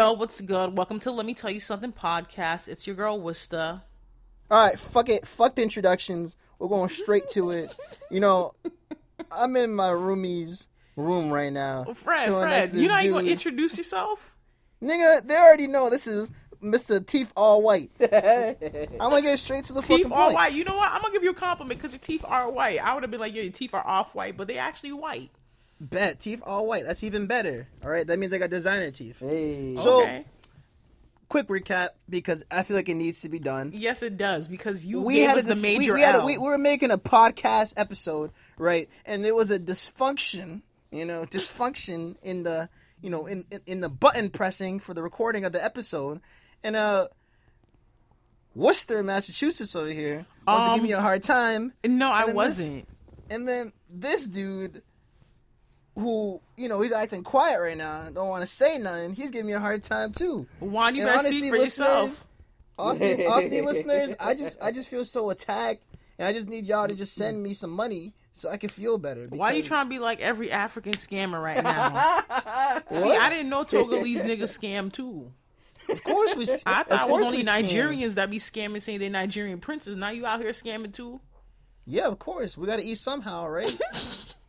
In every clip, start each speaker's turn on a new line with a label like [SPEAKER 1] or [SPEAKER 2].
[SPEAKER 1] Yo, what's good? Welcome to Let Me Tell You Something podcast. It's your girl Wista.
[SPEAKER 2] All right, fuck it. Fuck the introductions. We're going straight to it. You know, I'm in my roomie's room right now.
[SPEAKER 1] Well, Fred, Fred,
[SPEAKER 2] next to this
[SPEAKER 1] you're not even gonna introduce yourself?
[SPEAKER 2] Nigga, they already know this is Mr. Teeth All White. I'm gonna get straight to the
[SPEAKER 1] Teeth
[SPEAKER 2] fucking
[SPEAKER 1] are
[SPEAKER 2] point.
[SPEAKER 1] white. You know what? I'm gonna give you a compliment because your teeth are white. I would have been like, yeah, your teeth are off white, but they actually white.
[SPEAKER 2] Bet teeth all white. That's even better. All right, that means I got designer teeth.
[SPEAKER 3] Hey.
[SPEAKER 2] So-
[SPEAKER 1] okay.
[SPEAKER 2] Quick recap because I feel like it needs to be done.
[SPEAKER 1] Yes, it does because you
[SPEAKER 2] we
[SPEAKER 1] gave
[SPEAKER 2] had
[SPEAKER 1] us
[SPEAKER 2] a
[SPEAKER 1] the major
[SPEAKER 2] we, we, had a,
[SPEAKER 1] L.
[SPEAKER 2] we, we were making a podcast episode right and there was a dysfunction you know dysfunction in the you know in, in in the button pressing for the recording of the episode and uh worcester massachusetts over here wants to
[SPEAKER 1] Um,
[SPEAKER 2] give me a hard time
[SPEAKER 1] no, I wasn't.
[SPEAKER 2] and then this dude who you know he's acting quiet right now don't want to say nothing he's giving me a hard time too
[SPEAKER 1] Juan, you
[SPEAKER 2] And
[SPEAKER 1] better
[SPEAKER 2] honestly,
[SPEAKER 1] speak for
[SPEAKER 2] listeners,
[SPEAKER 1] yourself.
[SPEAKER 2] Austin, Austin listeners, I just I just feel so attacked, and I just need y'all to just send me some money so I can feel better.
[SPEAKER 1] Why are you trying to be like every African scammer right now? See, I didn't know Togolese niggas scam too.
[SPEAKER 2] Of course we.
[SPEAKER 1] I thought it was only. Nigerians that be scamming saying they're Nigerian princes. Now you out here scamming too?
[SPEAKER 2] Yeah, of course we got to eat somehow, right?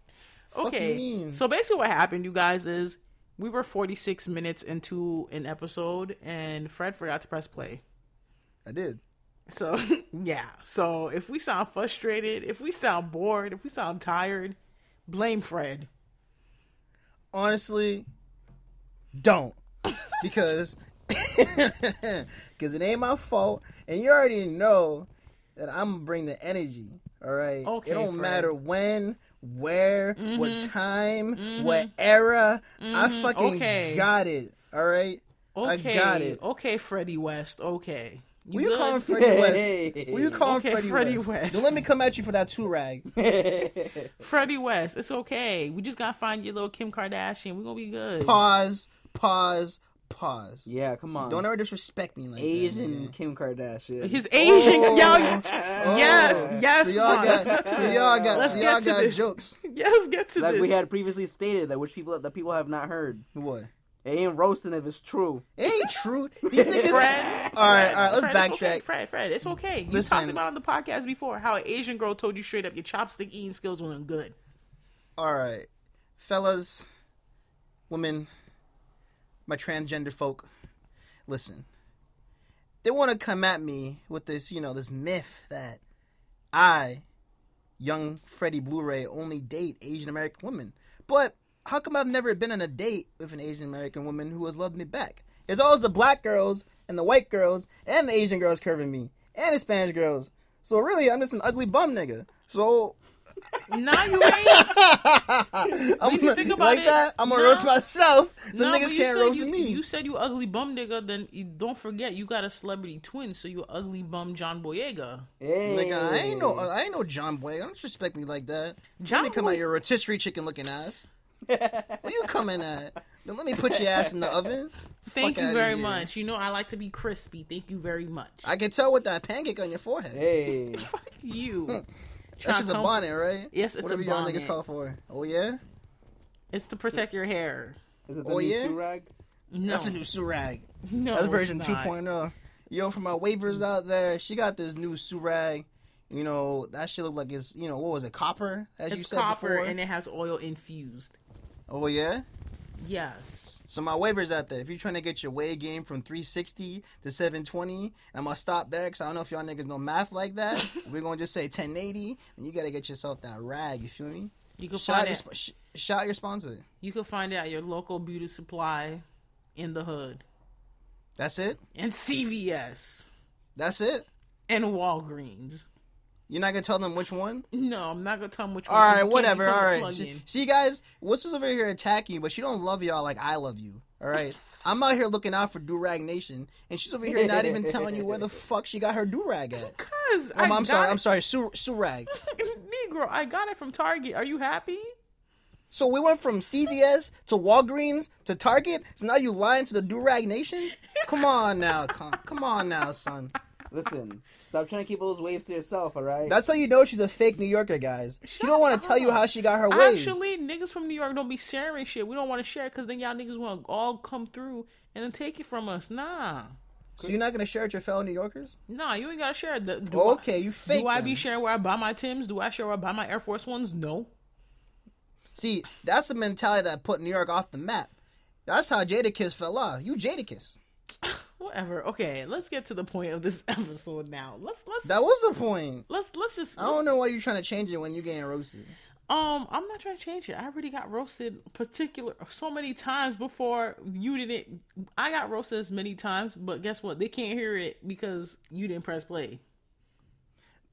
[SPEAKER 1] Okay.
[SPEAKER 2] mean?
[SPEAKER 1] So basically what happened, you guys, is we were 46 minutes into an episode and Fred forgot to press play.
[SPEAKER 2] I did.
[SPEAKER 1] So, yeah. So if we sound frustrated, if we sound bored, if we sound tired, blame Fred.
[SPEAKER 2] Honestly, don't because because it ain't my fault, and you already know that I'm gonna bring the energy. All right.
[SPEAKER 1] Okay,
[SPEAKER 2] It don't
[SPEAKER 1] Fred.
[SPEAKER 2] matter when, where,
[SPEAKER 1] Mm-hmm.
[SPEAKER 2] what time, what era. I fucking
[SPEAKER 1] Okay.
[SPEAKER 2] got it. All right.
[SPEAKER 1] Okay.
[SPEAKER 2] I got it.
[SPEAKER 1] Okay, Freddie West. Okay.
[SPEAKER 2] Will you call him Freddie West? Will you call him
[SPEAKER 1] Okay,
[SPEAKER 2] Freddie,
[SPEAKER 1] Freddie
[SPEAKER 2] West?
[SPEAKER 1] West.
[SPEAKER 2] Don't let me come at you for that two rag.
[SPEAKER 1] Freddie West. It's okay. We just gotta find your little Kim Kardashian. We're gonna be good.
[SPEAKER 2] Pause. Pause. Pause.
[SPEAKER 3] yeah, come on.
[SPEAKER 2] Don't ever disrespect me like
[SPEAKER 3] Asian
[SPEAKER 2] that.
[SPEAKER 3] Kim Kardashian.
[SPEAKER 1] His Asian,
[SPEAKER 2] Oh.
[SPEAKER 1] yo, yes,
[SPEAKER 2] Oh.
[SPEAKER 1] yes.
[SPEAKER 2] So y'all got,
[SPEAKER 1] let's get to
[SPEAKER 2] so y'all got,
[SPEAKER 1] Let's
[SPEAKER 2] so y'all got jokes.
[SPEAKER 1] Yeah, let's get to
[SPEAKER 3] like
[SPEAKER 1] this.
[SPEAKER 3] we had previously stated that which people that people have not heard.
[SPEAKER 2] What?
[SPEAKER 3] It ain't roasting if it's true.
[SPEAKER 2] It ain't true. These niggas.
[SPEAKER 1] Fred.
[SPEAKER 2] All right, all right. Let's
[SPEAKER 1] Fred, it's okay.
[SPEAKER 2] backtrack.
[SPEAKER 1] Fred, Fred, it's okay. You
[SPEAKER 2] Listen.
[SPEAKER 1] talked about on the podcast before how an Asian girl told you straight up your chopstick eating skills weren't good.
[SPEAKER 2] All right, fellas, women, my transgender folk. Listen, they want to come at me with this, you know, this myth that I, young Freddie Blu-ray, only date Asian American women. But how come I've never been on a date with an Asian American woman who has loved me back? It's always the black girls and the white girls and the Asian girls curving me and the Spanish girls. So really, I'm just an ugly bum nigga. So
[SPEAKER 1] Nah, you ain't.
[SPEAKER 2] I'm
[SPEAKER 1] if you think about
[SPEAKER 2] like
[SPEAKER 1] it,
[SPEAKER 2] that. I'm gonna
[SPEAKER 1] no.
[SPEAKER 2] roast myself, so
[SPEAKER 1] No, but
[SPEAKER 2] niggas can't roast
[SPEAKER 1] you,
[SPEAKER 2] me.
[SPEAKER 1] You said you ugly bum nigga. Then you don't forget you got a celebrity twin, so you ugly bum John Boyega.
[SPEAKER 3] Hey.
[SPEAKER 2] Nigga, I ain't no, I ain't no John Boy. Don't disrespect me like that.
[SPEAKER 1] John
[SPEAKER 2] let me come
[SPEAKER 1] Boy-
[SPEAKER 2] at your rotisserie chicken looking ass. Where you coming at? Don't let me put your ass in the oven.
[SPEAKER 1] Thank
[SPEAKER 2] Fuck
[SPEAKER 1] you very
[SPEAKER 2] here.
[SPEAKER 1] much. You know I like to be crispy. Thank you very much.
[SPEAKER 2] I can tell with that pancake on your forehead.
[SPEAKER 3] Hey.
[SPEAKER 1] Fuck you.
[SPEAKER 2] That's just a bonnet, right?
[SPEAKER 1] Yes, it's
[SPEAKER 2] Whatever
[SPEAKER 1] a
[SPEAKER 2] y'all
[SPEAKER 1] bonnet.
[SPEAKER 2] niggas call for. Oh yeah,
[SPEAKER 1] It's to protect your hair.
[SPEAKER 3] Is it the
[SPEAKER 2] Oh,
[SPEAKER 3] new
[SPEAKER 2] yeah?
[SPEAKER 3] Surag?
[SPEAKER 1] No,
[SPEAKER 2] that's a new surag.
[SPEAKER 1] no,
[SPEAKER 2] That's
[SPEAKER 1] it's
[SPEAKER 2] version
[SPEAKER 1] not.
[SPEAKER 2] 2.0. Yo, for my wavers out there, she got this new surag. You know that shit look like it's you know what was it copper as you said,
[SPEAKER 1] It's
[SPEAKER 2] said
[SPEAKER 1] copper
[SPEAKER 2] before.
[SPEAKER 1] and it has oil infused.
[SPEAKER 2] oh yeah.
[SPEAKER 1] Yes.
[SPEAKER 2] So my wavers out there. If you're trying to get your wave game from 360 to 720, I'm gonna stop there because I don't know if y'all niggas know math like that. We're gonna just say 1080, and you gotta get yourself that rag. You feel me?
[SPEAKER 1] You can
[SPEAKER 2] Shout
[SPEAKER 1] find
[SPEAKER 2] your,
[SPEAKER 1] it.
[SPEAKER 2] sp- sh- shout your sponsor.
[SPEAKER 1] You can find it at your local beauty supply in the hood
[SPEAKER 2] That's it.
[SPEAKER 1] and CVS
[SPEAKER 2] That's it.
[SPEAKER 1] and Walgreens.
[SPEAKER 2] You're not gonna tell them which one.
[SPEAKER 1] No, I'm not gonna tell them which
[SPEAKER 2] All
[SPEAKER 1] one.
[SPEAKER 2] right,
[SPEAKER 1] You can't
[SPEAKER 2] whatever. All right. See, guys, what's over here attacking you, but she don't love y'all like I love you. All right. I'm out here looking out for Durag Nation, and she's over here not even telling you where the fuck she got her Durag at.
[SPEAKER 1] Cause
[SPEAKER 2] Um, I'm sorry.
[SPEAKER 1] got
[SPEAKER 2] I'm sorry. Sur- Surag.
[SPEAKER 1] Negro, I got it from Target. Are you happy?
[SPEAKER 2] So we went from CVS to Walgreens to Target. So now you lying to the Durag Nation? Come on now, come, come on now, son.
[SPEAKER 3] Listen, stop trying to keep all those waves to yourself, all right?
[SPEAKER 2] That's how you know she's a fake New Yorker, guys. she don't want to tell you how she got her waves.
[SPEAKER 1] Actually, niggas from New York don't be sharing shit. We don't want to share because then y'all niggas want to all come through and then take it from us. Nah.
[SPEAKER 2] so you're not gonna share it with your fellow New Yorkers?
[SPEAKER 1] Nah, you ain't gotta share. The, do I-
[SPEAKER 2] Okay, you fake.
[SPEAKER 1] do I be sharing where I buy my Tims? Do I share where I buy my Air Force Ones? No.
[SPEAKER 2] See, that's the mentality that put New York off the map. That's how Jadakiss fell off. You Jadakiss.
[SPEAKER 1] Whatever. Okay, let's get to the point of this episode now. Let's let's
[SPEAKER 2] That was the point.
[SPEAKER 1] let's let's just
[SPEAKER 2] I don't know why you're trying to change it when you're getting roasted.
[SPEAKER 1] um I'm not trying to change it. I already got roasted particular so many times before you didn't I got roasted as many times, but guess what? They can't hear it because you didn't press play.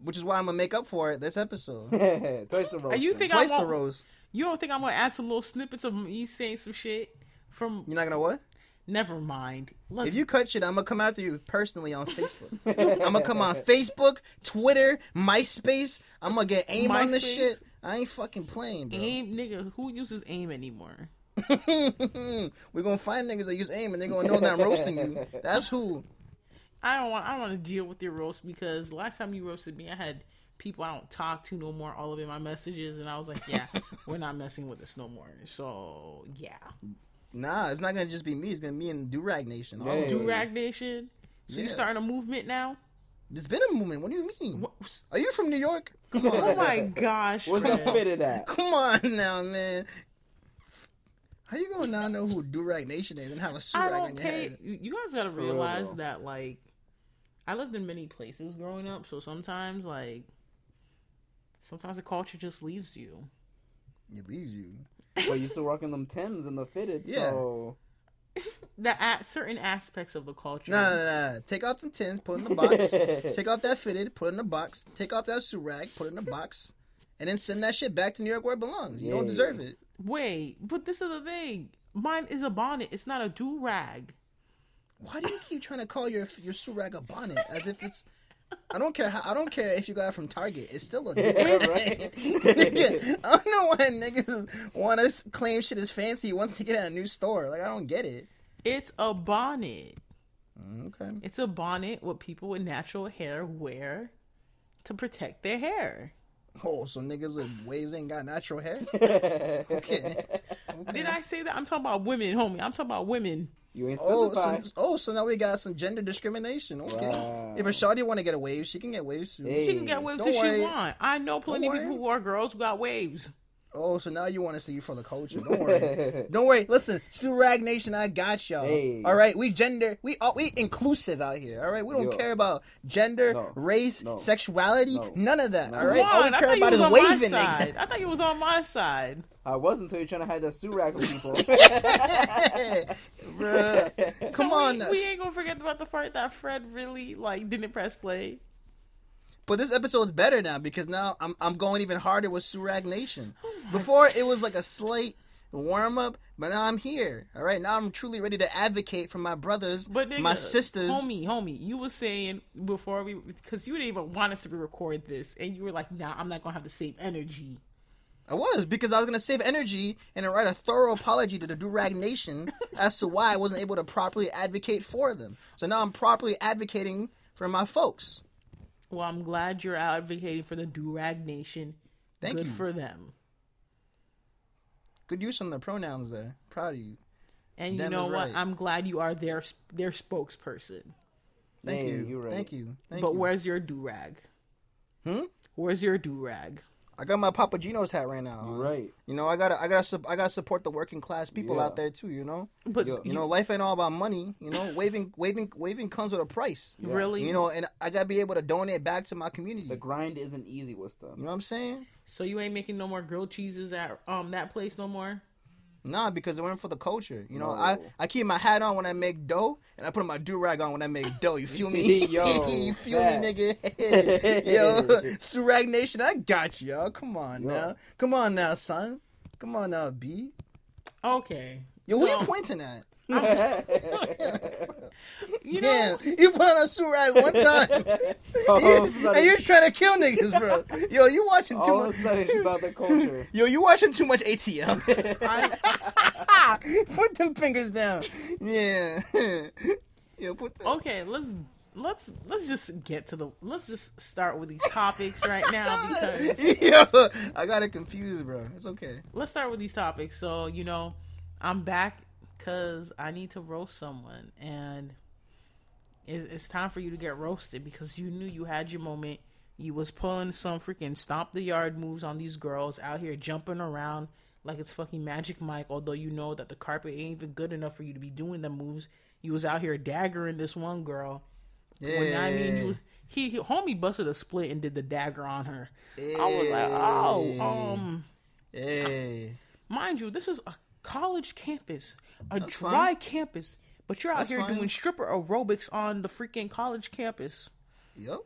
[SPEAKER 2] Which is why I'm gonna make up for it this episode.
[SPEAKER 3] Twice the roast.
[SPEAKER 1] you think
[SPEAKER 2] Twice
[SPEAKER 1] I
[SPEAKER 2] the
[SPEAKER 1] won't,
[SPEAKER 2] rose.
[SPEAKER 1] You don't think I'm gonna add some little snippets of me saying some shit from
[SPEAKER 2] You're not gonna what?
[SPEAKER 1] Never mind. Let's
[SPEAKER 2] If you cut shit, I'm gonna come after you personally on Facebook. I'm gonna come on Facebook, Twitter, MySpace. I'm gonna get aim on this shit. I ain't fucking playing, bro.
[SPEAKER 1] aim nigga, who uses aim anymore?
[SPEAKER 2] We're gonna find niggas that use aim and they're gonna know that I'm roasting you. That's who.
[SPEAKER 1] I don't want I don't want to deal with your roast because last time you roasted me, I had people I don't talk to no more all of in my messages, and I was like, yeah, we're not messing with this no more. So yeah,
[SPEAKER 2] Nah, it's not gonna just be me. It's gonna be in Durag Nation. All of
[SPEAKER 3] Yeah.
[SPEAKER 2] it.
[SPEAKER 1] do rag nation. So you starting a movement now?
[SPEAKER 2] There's been a movement. What do you mean?
[SPEAKER 1] What?
[SPEAKER 2] Are you from New York? Come
[SPEAKER 1] Oh my gosh!
[SPEAKER 3] Where's
[SPEAKER 1] the
[SPEAKER 3] fit of that?
[SPEAKER 2] Come on now, man. How you gonna not know who Durag Nation is and have a surag on your
[SPEAKER 1] pay.
[SPEAKER 2] head?
[SPEAKER 1] You you guys gotta realize
[SPEAKER 3] though.
[SPEAKER 1] that like, I lived in many places growing up, so sometimes like, sometimes the culture just leaves you.
[SPEAKER 2] It leaves you.
[SPEAKER 3] But you're still rocking them Tims and the fitted,
[SPEAKER 2] Yeah.
[SPEAKER 3] so
[SPEAKER 1] The at certain aspects of the culture.
[SPEAKER 2] Nah, nah, nah. Take off the tins, put it in the box. Take off that fitted, put it in the box. Take off that surag, put it in the box. And then send that shit back to New York where it belongs. You don't deserve it.
[SPEAKER 1] Wait, but this is the thing. Mine is a bonnet. It's not a do rag.
[SPEAKER 2] Why do you keep trying to call your your surag a bonnet as if it's? I don't care how. I don't care if you got it from Target. It's still a.
[SPEAKER 3] Right.
[SPEAKER 2] Nigga, I don't know why niggas want to claim shit is fancy once they get at a new store. Like I don't get it.
[SPEAKER 1] It's a bonnet.
[SPEAKER 2] Mm, Okay.
[SPEAKER 1] It's a bonnet what people with natural hair wear to protect their hair.
[SPEAKER 2] Oh, so niggas with waves ain't got natural hair. Okay. okay.
[SPEAKER 1] Did I say that? I'm talking about women, homie. I'm talking about women.
[SPEAKER 3] You ain't
[SPEAKER 2] Oh,
[SPEAKER 3] specified.
[SPEAKER 2] so, oh, so now we got some gender discrimination. Okay.
[SPEAKER 3] Wow.
[SPEAKER 2] If a shawty want to get a wave, she can get waves too.
[SPEAKER 3] Hey.
[SPEAKER 1] She can get waves
[SPEAKER 2] Don't
[SPEAKER 1] if
[SPEAKER 2] worry.
[SPEAKER 1] she want. I know plenty of people who are girls who got waves.
[SPEAKER 2] Oh, so now you want to see you for the culture. Don't worry. Don't worry. Listen, Surag Nation, I got y'all.
[SPEAKER 3] Hey.
[SPEAKER 2] All right, we gender, we all we inclusive out here. All right, we don't
[SPEAKER 3] Yo.
[SPEAKER 2] care about gender,
[SPEAKER 3] No.
[SPEAKER 2] race,
[SPEAKER 3] No.
[SPEAKER 2] sexuality,
[SPEAKER 3] No.
[SPEAKER 2] none of that.
[SPEAKER 3] No.
[SPEAKER 2] All right, all we
[SPEAKER 1] I
[SPEAKER 2] care
[SPEAKER 1] thought you
[SPEAKER 2] about
[SPEAKER 1] was
[SPEAKER 2] is
[SPEAKER 1] on my
[SPEAKER 2] waving.
[SPEAKER 1] side. I thought you was on my side.
[SPEAKER 3] I was until you're trying to hide that suit rack from people.
[SPEAKER 2] Bruh. Come
[SPEAKER 1] So
[SPEAKER 2] on,
[SPEAKER 1] we,
[SPEAKER 2] now.
[SPEAKER 1] we ain't gonna forget about the part that Fred really like didn't press play.
[SPEAKER 2] But this episode's better now because now I'm I'm going even harder with Surag Nation.
[SPEAKER 1] Oh
[SPEAKER 2] Before it was like a slight warm up, but now I'm here. All right, now I'm truly ready to advocate for my brothers,
[SPEAKER 1] But nigga,
[SPEAKER 2] my sisters.
[SPEAKER 1] homie, homie, you were saying before we because you didn't even want us to re record this, and you were like, "Nah, I'm not gonna have the same energy."
[SPEAKER 2] I was because I was gonna save energy and then write a thorough apology to the Durag Nation as to why I wasn't able to properly advocate for them. So now I'm properly advocating for my folks.
[SPEAKER 1] Well, I'm glad you're advocating for the Durag Nation.
[SPEAKER 2] Thank
[SPEAKER 1] Good
[SPEAKER 2] you.
[SPEAKER 1] for them.
[SPEAKER 2] Good use on the pronouns there. Proud of you.
[SPEAKER 1] And you
[SPEAKER 2] Them
[SPEAKER 1] know
[SPEAKER 2] is
[SPEAKER 1] what?
[SPEAKER 2] right.
[SPEAKER 1] I'm glad you are their their spokesperson.
[SPEAKER 2] Thank
[SPEAKER 3] Hey,
[SPEAKER 2] you.
[SPEAKER 3] you're right.
[SPEAKER 2] Thank you. Thank
[SPEAKER 1] but
[SPEAKER 2] you.
[SPEAKER 1] where's your durag?
[SPEAKER 2] Hmm?
[SPEAKER 1] Where's your durag?
[SPEAKER 2] I got my Papa Gino's hat right now.
[SPEAKER 3] You're right.
[SPEAKER 2] You know, I gotta, I gotta, I gotta support the working class people
[SPEAKER 3] Yeah.
[SPEAKER 2] out there too. You know,
[SPEAKER 1] But
[SPEAKER 3] Yo,
[SPEAKER 2] you know, life ain't all about money. You know, waving, waving, waving comes with a price.
[SPEAKER 1] really?
[SPEAKER 2] You know, and I gotta be able to donate back to my community.
[SPEAKER 3] The grind isn't easy with stuff.
[SPEAKER 2] You know what I'm saying?
[SPEAKER 1] so you ain't making no more grilled cheeses at um that place no more.
[SPEAKER 2] Nah, because it went for the culture. You know,
[SPEAKER 3] No.
[SPEAKER 2] I, I keep my hat on when I make dough, and I put my do rag on when I make dough. You feel me?
[SPEAKER 3] Yo,
[SPEAKER 2] you feel
[SPEAKER 3] facts.
[SPEAKER 2] me, nigga? Yo, Surag Nation, I got you. all Come on
[SPEAKER 3] Yo.
[SPEAKER 2] now, come on now, son. Come on now, B.
[SPEAKER 1] Okay.
[SPEAKER 2] Yo, who
[SPEAKER 1] So,
[SPEAKER 2] you pointing at?
[SPEAKER 1] You know,
[SPEAKER 2] Damn, you put on a surag one time,
[SPEAKER 3] all
[SPEAKER 2] You-
[SPEAKER 3] of a sudden,
[SPEAKER 2] and you're trying to kill niggas, bro. Yo, you watching too
[SPEAKER 3] all of a
[SPEAKER 2] much?
[SPEAKER 3] sudden it's about the culture.
[SPEAKER 2] Yo, you watching too much ATL.
[SPEAKER 1] I,
[SPEAKER 2] put them fingers down. Yeah. Yo, put the.
[SPEAKER 1] okay, let's let's let's just get to the let's just start with these topics right now because
[SPEAKER 2] Yo, I got it confused, bro. It's okay.
[SPEAKER 1] let's start with these topics. So you know, I'm back because I need to roast someone, and it's, it's time for you to get roasted because you knew you had your moment. You was pulling some freaking stomp the yard moves on these girls out here jumping around like it's fucking Magic Mike. Although you know that the carpet ain't even good enough for you to be doing the moves. You was out here daggering this one girl.
[SPEAKER 2] Yeah.
[SPEAKER 1] When I mean, you was, he, he homie busted a split and did the dagger on her. I was like, oh, um,
[SPEAKER 2] Hey.
[SPEAKER 1] mind you, this is a college campus, a
[SPEAKER 2] That's
[SPEAKER 1] dry
[SPEAKER 2] fine.
[SPEAKER 1] campus, but you're out
[SPEAKER 2] That's
[SPEAKER 1] here
[SPEAKER 2] fine.
[SPEAKER 1] doing stripper aerobics on the freaking college campus.
[SPEAKER 2] Yep.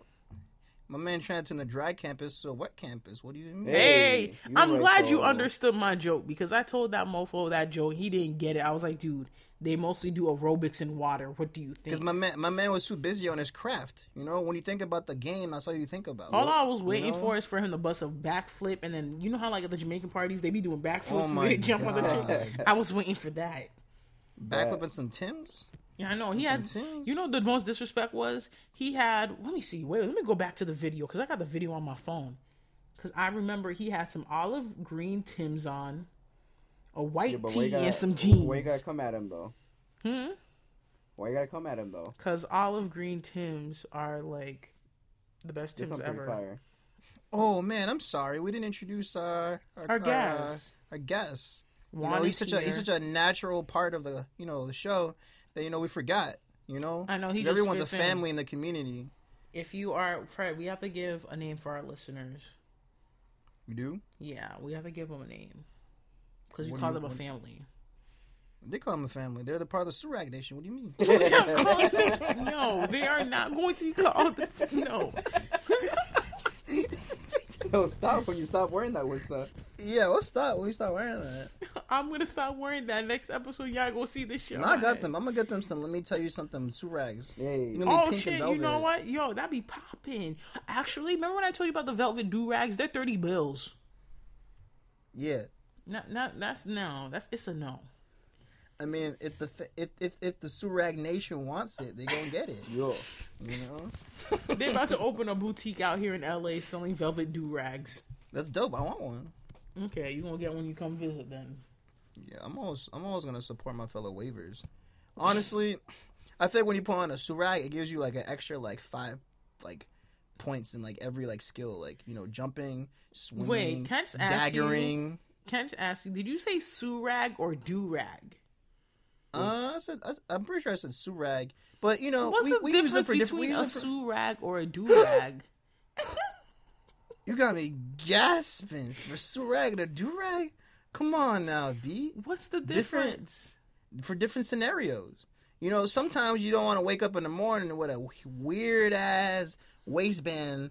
[SPEAKER 2] My man trying to turn the dry campus to a wet campus. What do you mean?
[SPEAKER 3] Hey,
[SPEAKER 1] Hey, I'm
[SPEAKER 3] right,
[SPEAKER 1] glad you understood my joke because I told that mofo that joke. He didn't get it. I was like, dude, they mostly do aerobics in water. What do you think?
[SPEAKER 2] Because my man, my man was too busy on his craft. You know, when you think about the game, that's all you think about.
[SPEAKER 1] All I was waiting
[SPEAKER 2] know?
[SPEAKER 1] for is for him to bust a backflip, and then you know how like at the Jamaican parties they be doing backflips
[SPEAKER 2] Oh
[SPEAKER 1] and they jump on the
[SPEAKER 2] God.
[SPEAKER 1] chick. I was waiting for that.
[SPEAKER 2] Backflipping some Tims.
[SPEAKER 1] Yeah, I know. He had.
[SPEAKER 2] Tims.
[SPEAKER 1] You know the most disrespect was he had. Let me see. Wait, let me go back to the video because I got the video on my phone. Because I remember he had some olive green Tims on, a white
[SPEAKER 3] Yeah, but why you
[SPEAKER 1] tee,
[SPEAKER 3] gotta,
[SPEAKER 1] and some jeans.
[SPEAKER 3] Why you gotta come at him though?
[SPEAKER 1] Hmm.
[SPEAKER 3] Why you gotta come at him though?
[SPEAKER 1] Because olive green Tims are like the best
[SPEAKER 3] This
[SPEAKER 1] Tims ever.
[SPEAKER 3] fire.
[SPEAKER 2] Oh man, I'm sorry. We didn't introduce our our,
[SPEAKER 1] Our guest.
[SPEAKER 2] Uh, our guest. You know, he's such a he's such a natural part of the you know the show that you know we forgot. You know,
[SPEAKER 1] I know, he
[SPEAKER 2] 'Cause
[SPEAKER 1] just
[SPEAKER 2] everyone's a
[SPEAKER 1] fits in.
[SPEAKER 2] family in the community.
[SPEAKER 1] If you are Fred, we have to give a name for our listeners.
[SPEAKER 2] We do?
[SPEAKER 1] Yeah, we have to give them a name because you
[SPEAKER 2] What
[SPEAKER 1] call
[SPEAKER 2] you-
[SPEAKER 1] them a family.
[SPEAKER 2] They call them a family. They're the part of the Surag Nation. What do you mean?
[SPEAKER 1] no, they are not going to be called. No,
[SPEAKER 3] Yo, stop when you stop wearing that with stuff.
[SPEAKER 2] yeah, let's stop. When we stop wearing that.
[SPEAKER 1] I'm gonna stop wearing that next episode. Y'all go see this shit.
[SPEAKER 2] No, I got them. I'm gonna get them some. Let me tell you something. Surags.
[SPEAKER 3] Hey,
[SPEAKER 2] You
[SPEAKER 1] Oh shit! You know what? Yo, that be popping. Actually, remember when I told you about the velvet do rags? They're thirty bills.
[SPEAKER 2] Yeah.
[SPEAKER 1] Not, not that's no. That's it's a no.
[SPEAKER 2] I mean, if the if if if the Surag Nation wants it, they gonna get it.
[SPEAKER 3] Yeah.
[SPEAKER 2] You know,
[SPEAKER 1] They're about to open a boutique out here in LA selling velvet do rags.
[SPEAKER 2] that's dope. I want one.
[SPEAKER 1] Okay, you gonna get one when you come visit then.
[SPEAKER 2] Yeah, I'm always I'm always gonna support my fellow wavers. Honestly, I think when you put on a surag, it gives you like an extra like five like points in like every like skill, like you know, jumping, swimming,
[SPEAKER 1] Wait, can I just ask you-
[SPEAKER 2] daggering.
[SPEAKER 1] Can I just ask you? Did you say surag or do rag?
[SPEAKER 2] Uh, I said I, I'm pretty sure I said surag, but you know,
[SPEAKER 1] What's
[SPEAKER 2] we,
[SPEAKER 1] the
[SPEAKER 2] we use
[SPEAKER 1] difference
[SPEAKER 2] it for different. We
[SPEAKER 1] between a
[SPEAKER 2] use for,
[SPEAKER 1] surag or a do rag?
[SPEAKER 2] you got me gasping for surag and a durag. Come on now, B.
[SPEAKER 1] What's the
[SPEAKER 2] Different.
[SPEAKER 1] difference?
[SPEAKER 2] for different scenarios. You know, sometimes you don't want to wake up in the morning with a weird ass waistband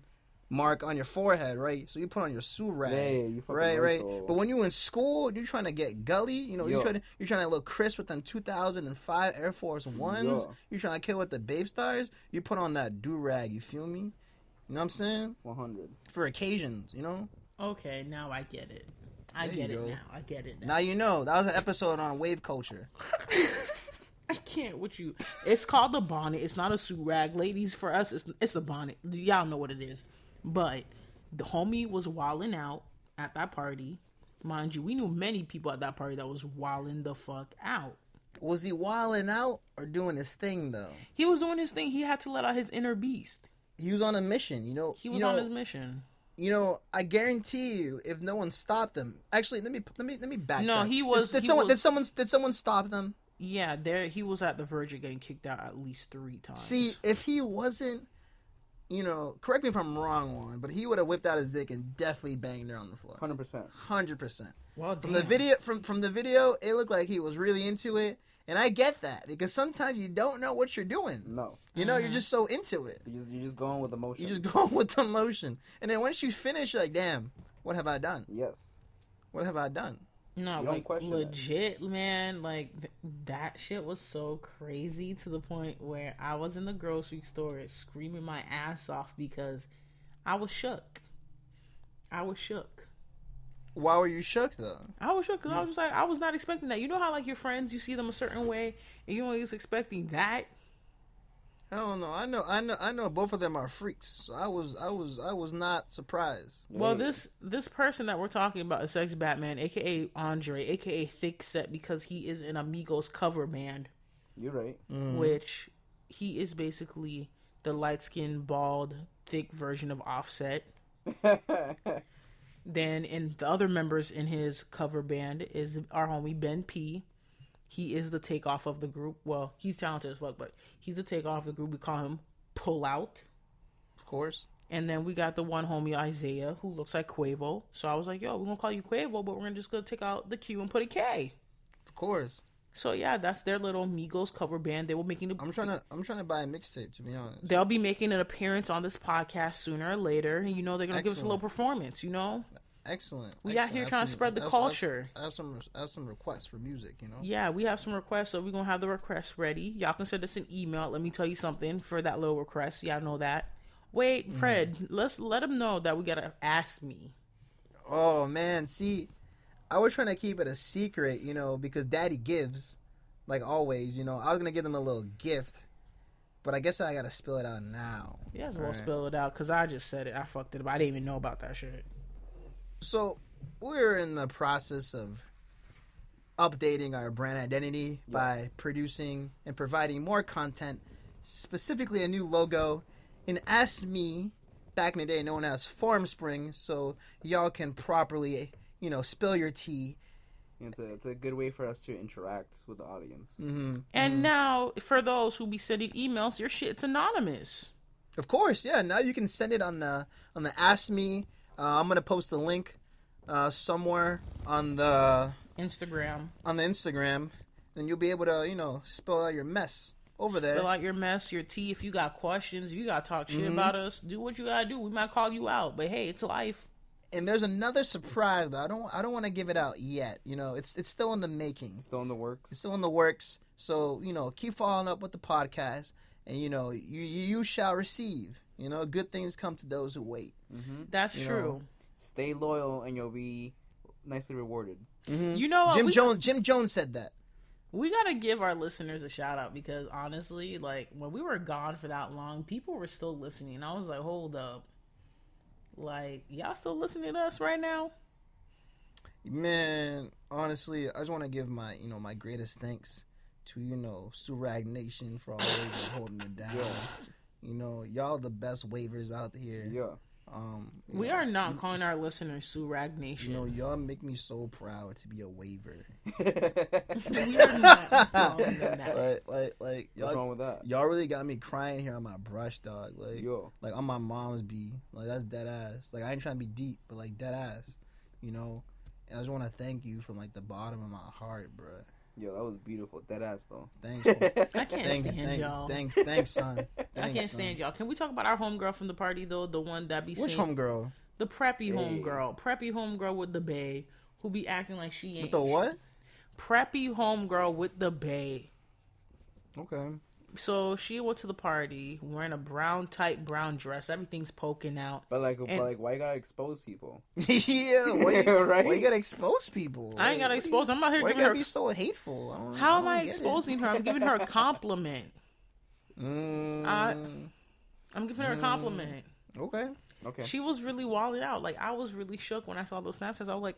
[SPEAKER 2] mark on your forehead, right? So you put on your surag,
[SPEAKER 3] Hey, you
[SPEAKER 2] right,
[SPEAKER 3] right,
[SPEAKER 2] right.
[SPEAKER 3] though.
[SPEAKER 2] But when you're in school, you're trying to get gully. You know, you're trying to you're trying to look crisp with them 2005 Air Force Ones.
[SPEAKER 3] Yo.
[SPEAKER 2] You're trying to kill with the Bape Stars. You put on that do rag. You feel me? You know what I'm saying?
[SPEAKER 3] 100.
[SPEAKER 2] For occasions, you know.
[SPEAKER 1] Okay, now I get it. I
[SPEAKER 2] There
[SPEAKER 1] get it
[SPEAKER 2] go.
[SPEAKER 1] now. I get it now.
[SPEAKER 2] Now you know. That was an episode on wave culture.
[SPEAKER 1] I can't with you. It's called a bonnet. It's not a suit rag, ladies. For us, it's it's a bonnet. Y'all know what it is. But the homie was wilding out at that party. Mind you, we knew many people at that party that was wilding the fuck out.
[SPEAKER 2] Was he wilding out or doing his thing though?
[SPEAKER 1] He was doing his thing. He had to let out his inner beast.
[SPEAKER 2] He was on a mission, you know.
[SPEAKER 1] He
[SPEAKER 2] you
[SPEAKER 1] was
[SPEAKER 2] know,
[SPEAKER 1] on his mission.
[SPEAKER 2] you know, I guarantee you, if no one stopped them, actually, let me let me let me back.
[SPEAKER 1] No, he was-
[SPEAKER 2] Did, did
[SPEAKER 1] he
[SPEAKER 2] someone
[SPEAKER 1] was-
[SPEAKER 2] did someone did someone stop them?
[SPEAKER 1] Yeah, there he was at the verge of getting kicked out at least three times.
[SPEAKER 2] See, if he wasn't, you know, correct me if I'm wrong, one, but he would have whipped out his dick and definitely banged her on the floor,
[SPEAKER 3] 100%.
[SPEAKER 2] hundred percent.
[SPEAKER 1] well,
[SPEAKER 2] From the video, from from the video, it looked like he was really into it, and I get that because sometimes you don't know what you're doing.
[SPEAKER 3] No.
[SPEAKER 2] You know,
[SPEAKER 1] Mm-hmm.
[SPEAKER 2] you're just so into it.
[SPEAKER 3] You just, you're just going with emotion.
[SPEAKER 2] You're just go with the motion, and then once you finish, you're like, damn, what have I done?
[SPEAKER 3] Yes.
[SPEAKER 2] What have I done?
[SPEAKER 1] No,
[SPEAKER 3] You don't
[SPEAKER 1] like
[SPEAKER 3] question that.
[SPEAKER 1] legit, man. Like th- that shit was so crazy to the point where I was in the grocery store screaming my ass off because I was shook. I was shook.
[SPEAKER 2] Why were you shook though?
[SPEAKER 1] I was shook because I was just like, I was not expecting that. You know how like your friends, you see them a certain way, and you always expecting that.
[SPEAKER 2] I don't know. I know. I know. I know. Both of them are freaks. So I was. I was. I was not surprised.
[SPEAKER 1] Well, this this person that we're talking about is Sex Batman, aka Andre, aka Thick Set, because he is an Amigos cover band,
[SPEAKER 3] You're right.
[SPEAKER 2] Mm.
[SPEAKER 1] which he is basically the light skinned, bald, thick version of Offset. Then, in the other members in his cover band is our homie Ben P. He is the takeoff of the group. Well, he's talented as fuck, but he's the takeoff of the group. We call him Pull Out.
[SPEAKER 2] Of course.
[SPEAKER 1] And then we got the one homie Isaiah who looks like Quavo. So I was like, yo, we're gonna call you Quavo, but we're gonna just gonna take out the Q and put a K.
[SPEAKER 2] Of course.
[SPEAKER 1] So yeah, that's their little Migos cover band. They were making. the
[SPEAKER 2] I'm trying to. I'm trying to buy a mixtape. To be honest.
[SPEAKER 1] They'll be making an appearance on this podcast sooner or later. You know, they're gonna give us a little performance. You know,
[SPEAKER 2] Excellent.
[SPEAKER 1] We out here
[SPEAKER 2] I have
[SPEAKER 1] trying to spread the
[SPEAKER 2] I have
[SPEAKER 1] culture.
[SPEAKER 2] I have some. I have some requests for music. You know.
[SPEAKER 1] yeah, we have some requests, so we're gonna have the requests ready. Y'all can send us an email. Let me tell you something for that little request. Y'all know that. Wait, mm-hmm. Fred, let's let them know that we gotta ask me.
[SPEAKER 2] Oh man, see, I was trying to keep it a secret, you know, because Daddy gives, like always. You know, I was gonna give them a little gift, but I guess I gotta spill it out now.
[SPEAKER 1] Yeah, will
[SPEAKER 2] Right.
[SPEAKER 1] spill it out because I just said it. I fucked it up. I didn't even know about that shit.
[SPEAKER 2] So we're in the process of updating our brand identity by producing and providing more content, specifically a new logo. And Ask Me, back in the day known as Formspring, so y'all can properly, you know, spill your tea.
[SPEAKER 3] It's a, it's a good way for us to interact with the audience.
[SPEAKER 2] hmm
[SPEAKER 1] And now, for those who be sending emails, your shit's anonymous.
[SPEAKER 2] Of course, yeah. Now you can send it on the on the Ask Me. Uh, I'm gonna post a link uh, somewhere on the
[SPEAKER 1] Instagram.
[SPEAKER 2] on the Instagram, and you'll be able to you know spill out your mess over there.
[SPEAKER 1] Fill out your mess, your tea. If you got questions, if you got to talk shit
[SPEAKER 2] Mhm.
[SPEAKER 1] about us, do what you gotta do. We might call you out, but hey, it's life.
[SPEAKER 2] and there's another surprise, but I don't I don't want to give it out yet. You know, it's it's still in the making.
[SPEAKER 3] Still in the works.
[SPEAKER 2] It's still in the works. So you know, keep following up with the podcast, and you know, you you, you shall receive. You know, good things come to those who wait.
[SPEAKER 3] hmm
[SPEAKER 1] That's
[SPEAKER 2] You
[SPEAKER 1] true.
[SPEAKER 2] know.
[SPEAKER 3] Stay loyal, and you'll be nicely rewarded.
[SPEAKER 2] Mhm.
[SPEAKER 1] You know what?
[SPEAKER 2] Jim
[SPEAKER 1] we,
[SPEAKER 2] Jones Jim Jones said that.
[SPEAKER 1] we gotta give our listeners a shout out because honestly, like when we were gone for that long, people were still listening. I was like, hold up. Like, y'all still listening to us right now?
[SPEAKER 2] Man, honestly, I just want to give my you know my greatest thanks to you know Surag Nation for always holding it down.
[SPEAKER 3] Yeah.
[SPEAKER 2] You know, y'all the best wavers out here.
[SPEAKER 3] Yeah.
[SPEAKER 2] Um,
[SPEAKER 1] We
[SPEAKER 2] know,
[SPEAKER 1] are not
[SPEAKER 2] you-
[SPEAKER 1] calling our listeners Surag Nation.
[SPEAKER 2] You know, y'all make me so proud to be a waver.
[SPEAKER 1] we are not calling them that.
[SPEAKER 2] like, like, like
[SPEAKER 3] What's
[SPEAKER 2] y'all,
[SPEAKER 3] wrong with that?
[SPEAKER 2] y'all really got me crying here on my brush, dog. Like,
[SPEAKER 3] Yo.
[SPEAKER 2] like on my mom's beat. Like that's dead ass. Like I ain't trying to be deep, but like dead ass. You know. And I just want to thank you from like the bottom of my heart, bro.
[SPEAKER 3] Yo, that was beautiful. Dead ass though.
[SPEAKER 2] Thanks.
[SPEAKER 1] I can't
[SPEAKER 2] thanks,
[SPEAKER 1] stand
[SPEAKER 2] thanks,
[SPEAKER 1] y'all.
[SPEAKER 2] thanks, thanks, son.
[SPEAKER 1] I can't
[SPEAKER 2] son.
[SPEAKER 1] stand y'all. Can we talk about our homegirl from the party though? The one that be
[SPEAKER 2] Which
[SPEAKER 1] saying-
[SPEAKER 2] homegirl?
[SPEAKER 1] The preppy
[SPEAKER 3] Hey.
[SPEAKER 1] homegirl. Preppy homegirl with the bay who be acting like she ain't
[SPEAKER 2] With the what?
[SPEAKER 1] Preppy homegirl with the bay.
[SPEAKER 2] Okay.
[SPEAKER 1] So she went to the party wearing a brown tight brown dress. Everything's poking out.
[SPEAKER 3] But like,
[SPEAKER 1] And-
[SPEAKER 3] but like, why you gotta expose people?
[SPEAKER 2] yeah. Why you,
[SPEAKER 3] Right?
[SPEAKER 2] why you gotta expose people?
[SPEAKER 1] I ain't gotta
[SPEAKER 2] Like,
[SPEAKER 1] expose. I'm not here
[SPEAKER 2] Why you
[SPEAKER 1] giving
[SPEAKER 2] gotta
[SPEAKER 1] her.
[SPEAKER 2] be so hateful? I don't,
[SPEAKER 1] How am
[SPEAKER 2] don't
[SPEAKER 1] I
[SPEAKER 2] get it.
[SPEAKER 1] exposing her? I'm giving her a compliment.
[SPEAKER 2] Mm,
[SPEAKER 1] I- I'm giving her a compliment.
[SPEAKER 2] okay.
[SPEAKER 3] Okay.
[SPEAKER 1] She was really wilding out. Like I was really shook when I saw those Snapchats. I was like,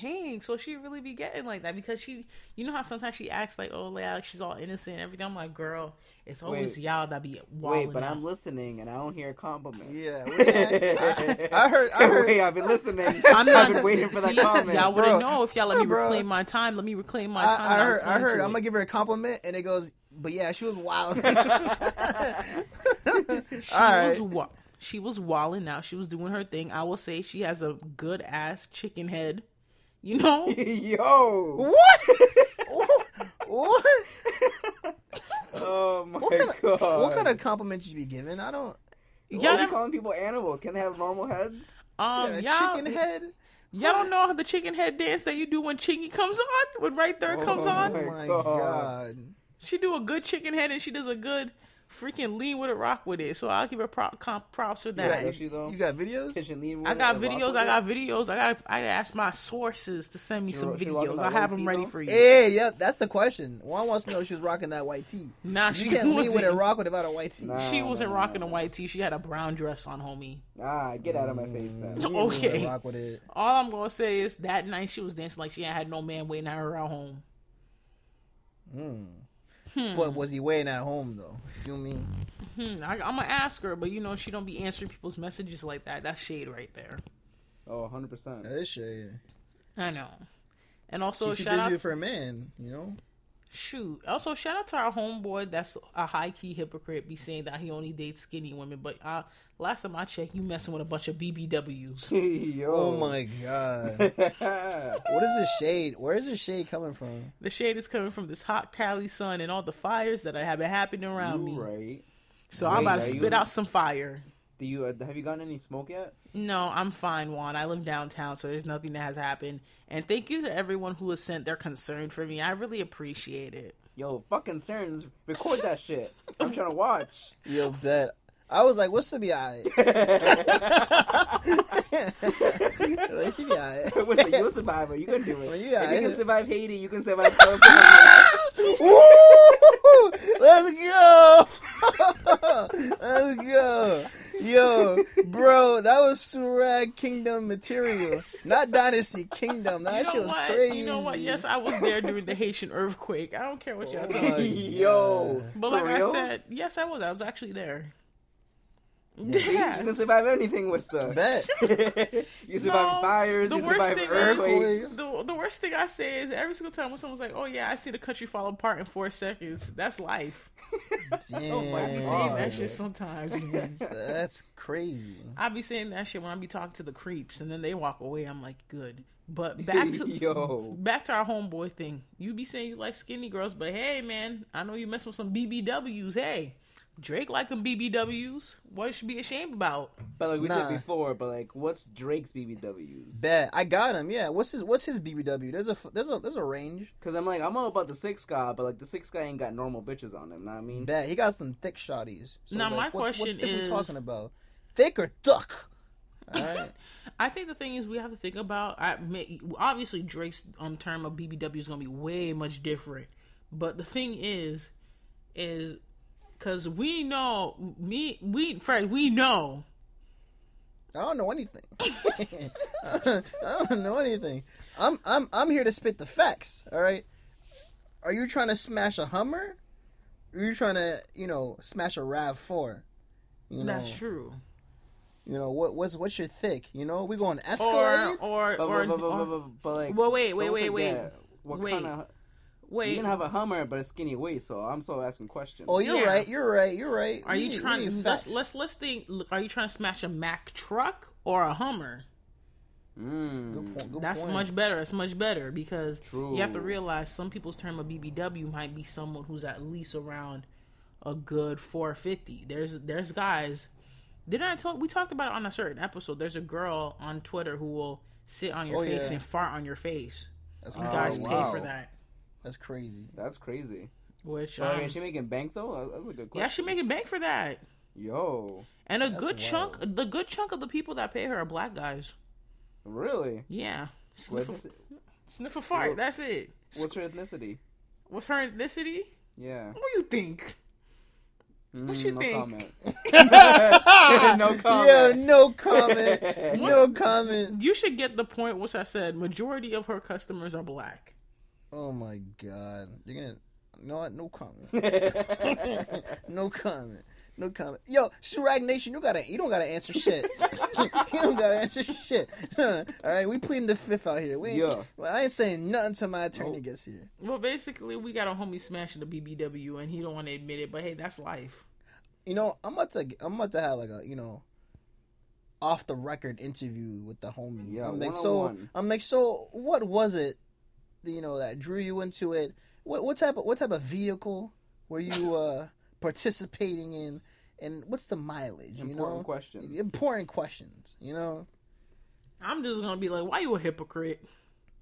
[SPEAKER 1] "Dang!" So she really be getting like that because she, you know how sometimes she acts like, "Oh, yeah, she's all innocent." and everything. I'm like, "Girl, it's always
[SPEAKER 3] Wait.
[SPEAKER 1] y'all that be wilding
[SPEAKER 3] Wait, but
[SPEAKER 1] out."
[SPEAKER 3] I'm listening and I don't hear a compliment.
[SPEAKER 2] Yeah. we- I, I heard. I heard.
[SPEAKER 3] Wait, I've been listening.
[SPEAKER 1] I'm not
[SPEAKER 3] I've been waiting for that comment.
[SPEAKER 1] Y'all wouldn't
[SPEAKER 2] Bro.
[SPEAKER 1] know if y'all let me
[SPEAKER 2] Bro.
[SPEAKER 1] reclaim my time. Let me reclaim my time.
[SPEAKER 2] I, I heard.
[SPEAKER 1] I'll
[SPEAKER 2] I
[SPEAKER 1] turn
[SPEAKER 2] heard.
[SPEAKER 1] to
[SPEAKER 2] I'm gonna give her a compliment, and it goes. But yeah, she was wild.
[SPEAKER 1] She
[SPEAKER 2] All right.
[SPEAKER 1] was wa- she was walling out. She was doing her thing. I will say she has a good ass chicken head. You know,
[SPEAKER 3] Yo.
[SPEAKER 2] what? what?
[SPEAKER 3] Oh my
[SPEAKER 2] What kind, of,
[SPEAKER 3] god.
[SPEAKER 2] what kind of compliments you be giving? I don't.
[SPEAKER 3] Why
[SPEAKER 1] y'all,
[SPEAKER 3] are you calling people animals? Can they have normal heads?
[SPEAKER 1] um,
[SPEAKER 2] yeah,
[SPEAKER 1] y'all,
[SPEAKER 2] chicken head.
[SPEAKER 1] y'all don't know how the chicken head dance that you do when Chingy comes on, when right there comes
[SPEAKER 3] Oh
[SPEAKER 1] on.
[SPEAKER 2] Oh
[SPEAKER 3] my
[SPEAKER 2] my
[SPEAKER 3] God.
[SPEAKER 2] god.
[SPEAKER 1] She do a good chicken head and she does a good freaking lean with it, rock with it. So I'll give her prop, comp, props for
[SPEAKER 2] You
[SPEAKER 1] that.
[SPEAKER 2] got,
[SPEAKER 3] Does she, though?
[SPEAKER 2] you got videos?
[SPEAKER 3] Kitchen lean
[SPEAKER 1] I
[SPEAKER 3] with
[SPEAKER 1] got
[SPEAKER 3] it,
[SPEAKER 1] videos. I got videos. I got. I asked my sources to send me
[SPEAKER 3] She
[SPEAKER 1] some
[SPEAKER 3] she
[SPEAKER 1] videos. I have them
[SPEAKER 3] tee,
[SPEAKER 1] ready
[SPEAKER 3] though?
[SPEAKER 1] for you.
[SPEAKER 2] Yeah, yep. That's the question. Juan wants to know if she was rocking that white tee.
[SPEAKER 1] Nah,
[SPEAKER 2] You
[SPEAKER 1] she
[SPEAKER 2] can't lean
[SPEAKER 1] wasn't.
[SPEAKER 2] with it, rock with it without a white tee.
[SPEAKER 3] Nah.
[SPEAKER 1] She wasn't
[SPEAKER 3] nah,
[SPEAKER 1] rocking
[SPEAKER 3] nah.
[SPEAKER 1] a white tee. She had a brown dress on, homie.
[SPEAKER 3] Ah, get out of my face then.
[SPEAKER 2] You can't lean with it,
[SPEAKER 1] Okay.
[SPEAKER 2] rock with it.
[SPEAKER 1] All I'm gonna say is that night she was dancing like she ain't had no man waiting at her at home.
[SPEAKER 2] Mm.
[SPEAKER 1] Hmm.
[SPEAKER 2] But was he waiting at home though? Feel me?
[SPEAKER 1] Hmm, I, I'm gonna ask her, but you know she don't be answering people's messages like that. That's shade right there.
[SPEAKER 3] Oh, 100 percent.
[SPEAKER 2] That is shade.
[SPEAKER 1] I know. And also
[SPEAKER 2] Keep you
[SPEAKER 1] shout out,
[SPEAKER 2] for a man, you know.
[SPEAKER 1] Shoot. Also shout out to our homeboy. That's a high key hypocrite. Be saying that he only dates skinny women, but uh, last time I checked, you messing with a bunch of BBWs.
[SPEAKER 3] Yo.
[SPEAKER 2] Oh my god. what is this shade? Where is the shade coming from?
[SPEAKER 1] The shade is coming from this hot Cali sun and all the fires that I have been happening around me.
[SPEAKER 3] Right.
[SPEAKER 1] So I'm about to spit
[SPEAKER 3] you-
[SPEAKER 1] out some fire.
[SPEAKER 3] Do you uh, have you gotten any smoke yet?
[SPEAKER 1] No, I'm fine, Juan. I live downtown, so there's nothing that has happened. And thank you to everyone who has sent their concern for me. I really appreciate it.
[SPEAKER 3] Yo, fucking Cerns, record that shit. I'm trying to watch.
[SPEAKER 2] Yo, bet. I was like, what's the BI? What's she be alright.
[SPEAKER 3] Listen, you're a survivor. You can do it.
[SPEAKER 2] Well,
[SPEAKER 3] if you
[SPEAKER 2] I-
[SPEAKER 3] can survive Haiti, you can survive Philippines.
[SPEAKER 2] Woo! Let's go! Let's go! Yo, bro, that was Surag Kingdom material, not Dynasty Kingdom. That
[SPEAKER 1] you know
[SPEAKER 2] shit was
[SPEAKER 1] what?
[SPEAKER 2] crazy.
[SPEAKER 1] You know what? Yes, I was there during the Haitian earthquake. I don't care what y'all
[SPEAKER 2] Oh
[SPEAKER 1] me.
[SPEAKER 3] Yo,
[SPEAKER 1] But like? I said, yes, I was. I was actually there.
[SPEAKER 3] You can survive anything with stuff.
[SPEAKER 2] Bet.
[SPEAKER 3] you survive
[SPEAKER 1] No,
[SPEAKER 3] fires,
[SPEAKER 1] the
[SPEAKER 3] you
[SPEAKER 1] worst
[SPEAKER 3] survive
[SPEAKER 1] thing
[SPEAKER 3] earthquakes.
[SPEAKER 1] is- The, the worst thing I say is every single time when someone's like, "Oh yeah, I see the country fall apart in four seconds," that's life.
[SPEAKER 2] Damn.
[SPEAKER 3] Oh my
[SPEAKER 1] I be
[SPEAKER 3] God.
[SPEAKER 1] saying that shit sometimes. man.
[SPEAKER 2] That's crazy.
[SPEAKER 1] I be saying that shit when I be talking to the creeps, and then they walk away. I'm like, good. But back to
[SPEAKER 3] Yo.
[SPEAKER 1] back to our homeboy thing. You be saying you like skinny girls, but hey, man, I know you mess with some BBWs. Hey, Drake like them BBWs. What should be ashamed about?
[SPEAKER 3] But like we
[SPEAKER 2] Nah.
[SPEAKER 3] said before, but like, what's Drake's BBWs?
[SPEAKER 2] Bet I got him. Yeah. What's his What's his BBW? There's a there's a there's a range.
[SPEAKER 3] Because I'm like, I'm all about the six guy, but like the six guy ain't got normal bitches on him. Know what I mean?
[SPEAKER 2] Bet he got some thick shotties. So,
[SPEAKER 1] Now,
[SPEAKER 2] like,
[SPEAKER 1] my
[SPEAKER 2] what, what
[SPEAKER 1] question
[SPEAKER 2] thick
[SPEAKER 1] is-
[SPEAKER 2] we talking about? Thick or thick? All right.
[SPEAKER 1] I think the thing is we have to think about. I may, obviously Drake's um, term of BBW is gonna be way much different, but the thing is, is because we know me, we Fred, we know
[SPEAKER 2] I don't know anything. I don't know anything. I'm I'm I'm here to spit the facts. All right. Are you trying to smash a Hummer? Or are you trying to you know smash a Rav Four? You know.
[SPEAKER 1] that's true.
[SPEAKER 2] You know what? What's what's your thick? You know we going
[SPEAKER 1] Or
[SPEAKER 2] Escalade.
[SPEAKER 1] or
[SPEAKER 3] But,
[SPEAKER 1] or,
[SPEAKER 3] but, but,
[SPEAKER 1] or-
[SPEAKER 3] but, but, but, like,
[SPEAKER 1] Well, wait, wait, wait, wait.
[SPEAKER 3] What
[SPEAKER 1] Wait.
[SPEAKER 3] kind of?
[SPEAKER 1] Wait.
[SPEAKER 3] You can have a Hummer, but a skinny waist. So I'm still asking questions.
[SPEAKER 2] oh, you're
[SPEAKER 1] Yeah.
[SPEAKER 2] right. You're right. You're right.
[SPEAKER 1] are
[SPEAKER 2] We
[SPEAKER 1] you trying?
[SPEAKER 2] need
[SPEAKER 1] Let's, let's let's think. Are you trying to smash a Mack truck or a Hummer?
[SPEAKER 3] Mm.
[SPEAKER 2] Good point. Good
[SPEAKER 1] That's
[SPEAKER 2] point.
[SPEAKER 1] much better. It's much better because
[SPEAKER 3] True.
[SPEAKER 1] you have to realize some people's term of BBW might be someone who's at least around a good 450. There's there's guys. Didn't I talk? We talked about it on a certain episode. There's a girl on Twitter who will sit on your
[SPEAKER 2] Oh,
[SPEAKER 1] face
[SPEAKER 2] yeah.
[SPEAKER 1] and fart on your face.
[SPEAKER 2] That's
[SPEAKER 1] You
[SPEAKER 3] Oh,
[SPEAKER 1] guys
[SPEAKER 2] crazy.
[SPEAKER 1] pay for that.
[SPEAKER 2] That's crazy.
[SPEAKER 3] That's crazy.
[SPEAKER 1] Which
[SPEAKER 3] But, I
[SPEAKER 1] um,
[SPEAKER 3] mean, she making bank though. That's a good question.
[SPEAKER 1] yeah, she making bank for that.
[SPEAKER 3] Yo,
[SPEAKER 1] And a
[SPEAKER 2] That's
[SPEAKER 1] good chunk, the good chunk of the people that pay her are black guys.
[SPEAKER 3] really?
[SPEAKER 1] Yeah, sniff a,
[SPEAKER 3] ethnici-
[SPEAKER 1] sniff a fart.
[SPEAKER 3] Well-
[SPEAKER 1] That's it.
[SPEAKER 3] What's her ethnicity?
[SPEAKER 1] What's her ethnicity?
[SPEAKER 3] Yeah.
[SPEAKER 1] What do you think? What you
[SPEAKER 3] Mm, no
[SPEAKER 1] think?
[SPEAKER 3] Comment. no comment.
[SPEAKER 2] Yeah, no comment. no comment.
[SPEAKER 1] You should get the point, which I said. Majority of her customers are black.
[SPEAKER 2] Oh my god. You're gonna. You know what? No comment. no comment. No comment. Yo, Surag Nation, you gotta. You don't gotta answer shit. you don't gotta answer shit. All right, we pleading the fifth out here. We ain't,
[SPEAKER 3] Yeah.
[SPEAKER 2] well, I ain't saying nothing until my attorney
[SPEAKER 3] Nope.
[SPEAKER 2] gets here.
[SPEAKER 1] Well, basically, we got a homie smashing the BBW, and he don't want to admit it. But hey, that's life.
[SPEAKER 2] You know, I'm about to. I'm about to have like a you know, off the record interview with the homie.
[SPEAKER 3] Yeah,
[SPEAKER 2] I'm like, so. I'm like, so what was it? You know that drew you into it. What what type of what type of vehicle were you uh participating in? And what's the mileage? You
[SPEAKER 3] Important
[SPEAKER 2] know,
[SPEAKER 3] questions.
[SPEAKER 2] Important questions. You know.
[SPEAKER 1] I'm just gonna be like, why you a hypocrite?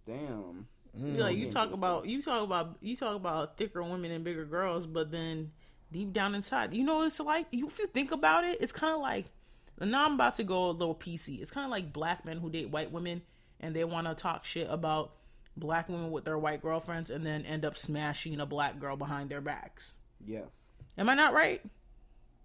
[SPEAKER 3] Damn.
[SPEAKER 2] Mm.
[SPEAKER 1] Like, you talk about you talk about you talk about thicker women and bigger girls, but then deep down inside, you know, it's like you, if you think about it, it's kind of like. Now I'm about to go a little PC. It's kind of like black men who date white women and they want to talk shit about black women with their white girlfriends and then end up smashing a black girl behind their backs.
[SPEAKER 3] Yes.
[SPEAKER 1] Am I not right?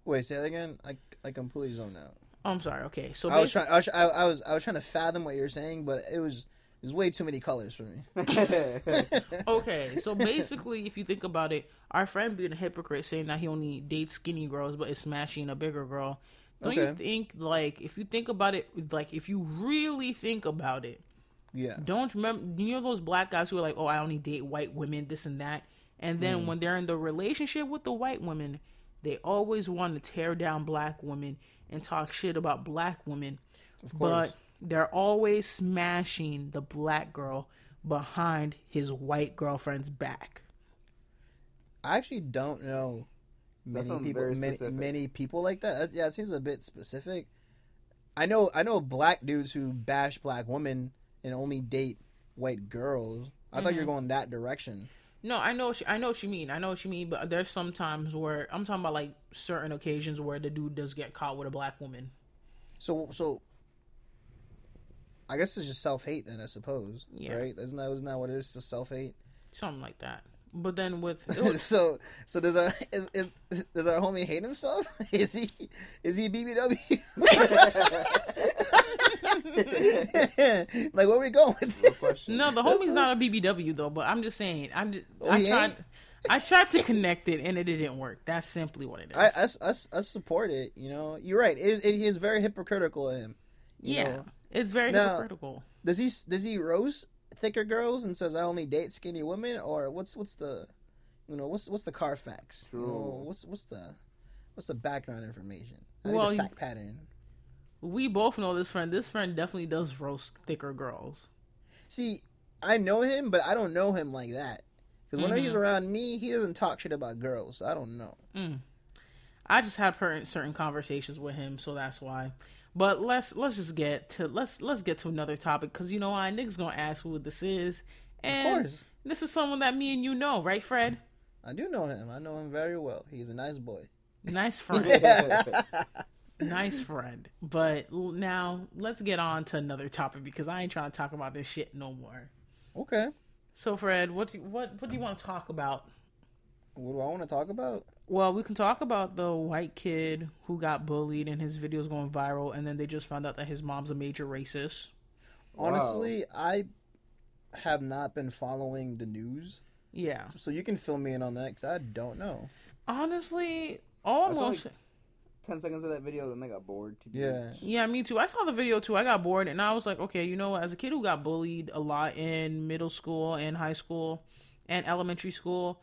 [SPEAKER 2] Wait, say that again. I I completely zoned out.
[SPEAKER 1] Oh, I'm sorry. Okay, so
[SPEAKER 2] I was trying. I was, I, I was I was trying to fathom what you were saying, but it was it was way too many colors for me.
[SPEAKER 1] okay, so basically, if you think about it, our friend being a hypocrite saying that he only dates skinny girls but is smashing a bigger girl. Don't you think like if you think about it, like if you really think about it,
[SPEAKER 2] Yeah.
[SPEAKER 1] don't remember you know those black guys who are like, oh, I only date white women, this and that, and then
[SPEAKER 2] Mm.
[SPEAKER 1] when they're in the relationship with the white women, they always want to tear down black women and talk shit about black women,
[SPEAKER 2] course.
[SPEAKER 1] but they're always smashing the black girl behind his white girlfriend's back.
[SPEAKER 2] I actually don't know many people many, many people like that. That- Yeah, it seems a bit specific. I know I know black dudes who bash black women and only date white girls. I thought you
[SPEAKER 1] Mm-hmm.
[SPEAKER 2] were going that direction.
[SPEAKER 1] No, I know, what you- I know what you mean. I know what you mean, but there's some times where I'm talking about like certain occasions where the dude does get caught with a black woman.
[SPEAKER 2] So so I guess it's just self hate then I suppose.
[SPEAKER 1] Yeah.
[SPEAKER 2] Right? Isn't that isn't that what it is? Just self hate?
[SPEAKER 1] something like that. But then with was-
[SPEAKER 2] so so does our is, is does our homie hate himself? Is he is he BBW? like where we going with this?
[SPEAKER 1] no, the homie's not a BBW though. But I'm just saying, I'm just,
[SPEAKER 2] Oh,
[SPEAKER 1] I tried,
[SPEAKER 2] ain't?
[SPEAKER 1] I tried to connect it and it didn't work. That's simply what it is.
[SPEAKER 2] I, I, I, I support it. You know, you're right. It, is- it is very hypocritical of him. you
[SPEAKER 1] yeah,
[SPEAKER 2] know.
[SPEAKER 1] it's very
[SPEAKER 2] Now-
[SPEAKER 1] hypocritical.
[SPEAKER 2] Does he does he roast thicker girls and says I only date skinny women, or what's what's the, you know, what's what's the Carfax? You know, what's what's the what's the background information? I need
[SPEAKER 1] Well,
[SPEAKER 2] the
[SPEAKER 1] you-
[SPEAKER 2] fact pattern.
[SPEAKER 1] We both know this friend. This friend definitely does roast thicker girls.
[SPEAKER 2] See, I know him, but I don't know him like that. Because whenever he's
[SPEAKER 1] Mm-hmm.
[SPEAKER 2] around me, he doesn't talk shit about girls. So I don't know.
[SPEAKER 1] I just had certain conversations with him, so that's why. But let's let's just get to let's let's get to another topic because you know why niggas gonna ask who this is, and
[SPEAKER 2] course.
[SPEAKER 1] this is someone that me and you know, right, Fred?
[SPEAKER 2] I do know him. I know him very well. He's a nice boy.
[SPEAKER 1] Nice friend, nice friend. But now let's get on to another topic because I ain't trying to talk about this shit no more.
[SPEAKER 2] Okay.
[SPEAKER 1] So, Fred, what do you, what what do you want to talk about?
[SPEAKER 2] What do I want to talk about?
[SPEAKER 1] Well, we can talk about the white kid who got bullied and his videos going viral, and then they just found out that his mom's a major racist.
[SPEAKER 3] Wow.
[SPEAKER 2] Honestly, I have not been following the news,
[SPEAKER 1] Yeah.
[SPEAKER 2] so you can fill me in on that because I don't know.
[SPEAKER 1] Honestly, almost.
[SPEAKER 3] like- Ten seconds of that video, then they got bored. To do
[SPEAKER 2] Yeah.
[SPEAKER 3] it.
[SPEAKER 1] Yeah, me too. I saw the video too. I got bored and I was like, okay, you know? As a kid who got bullied a lot in middle school and high school and elementary school,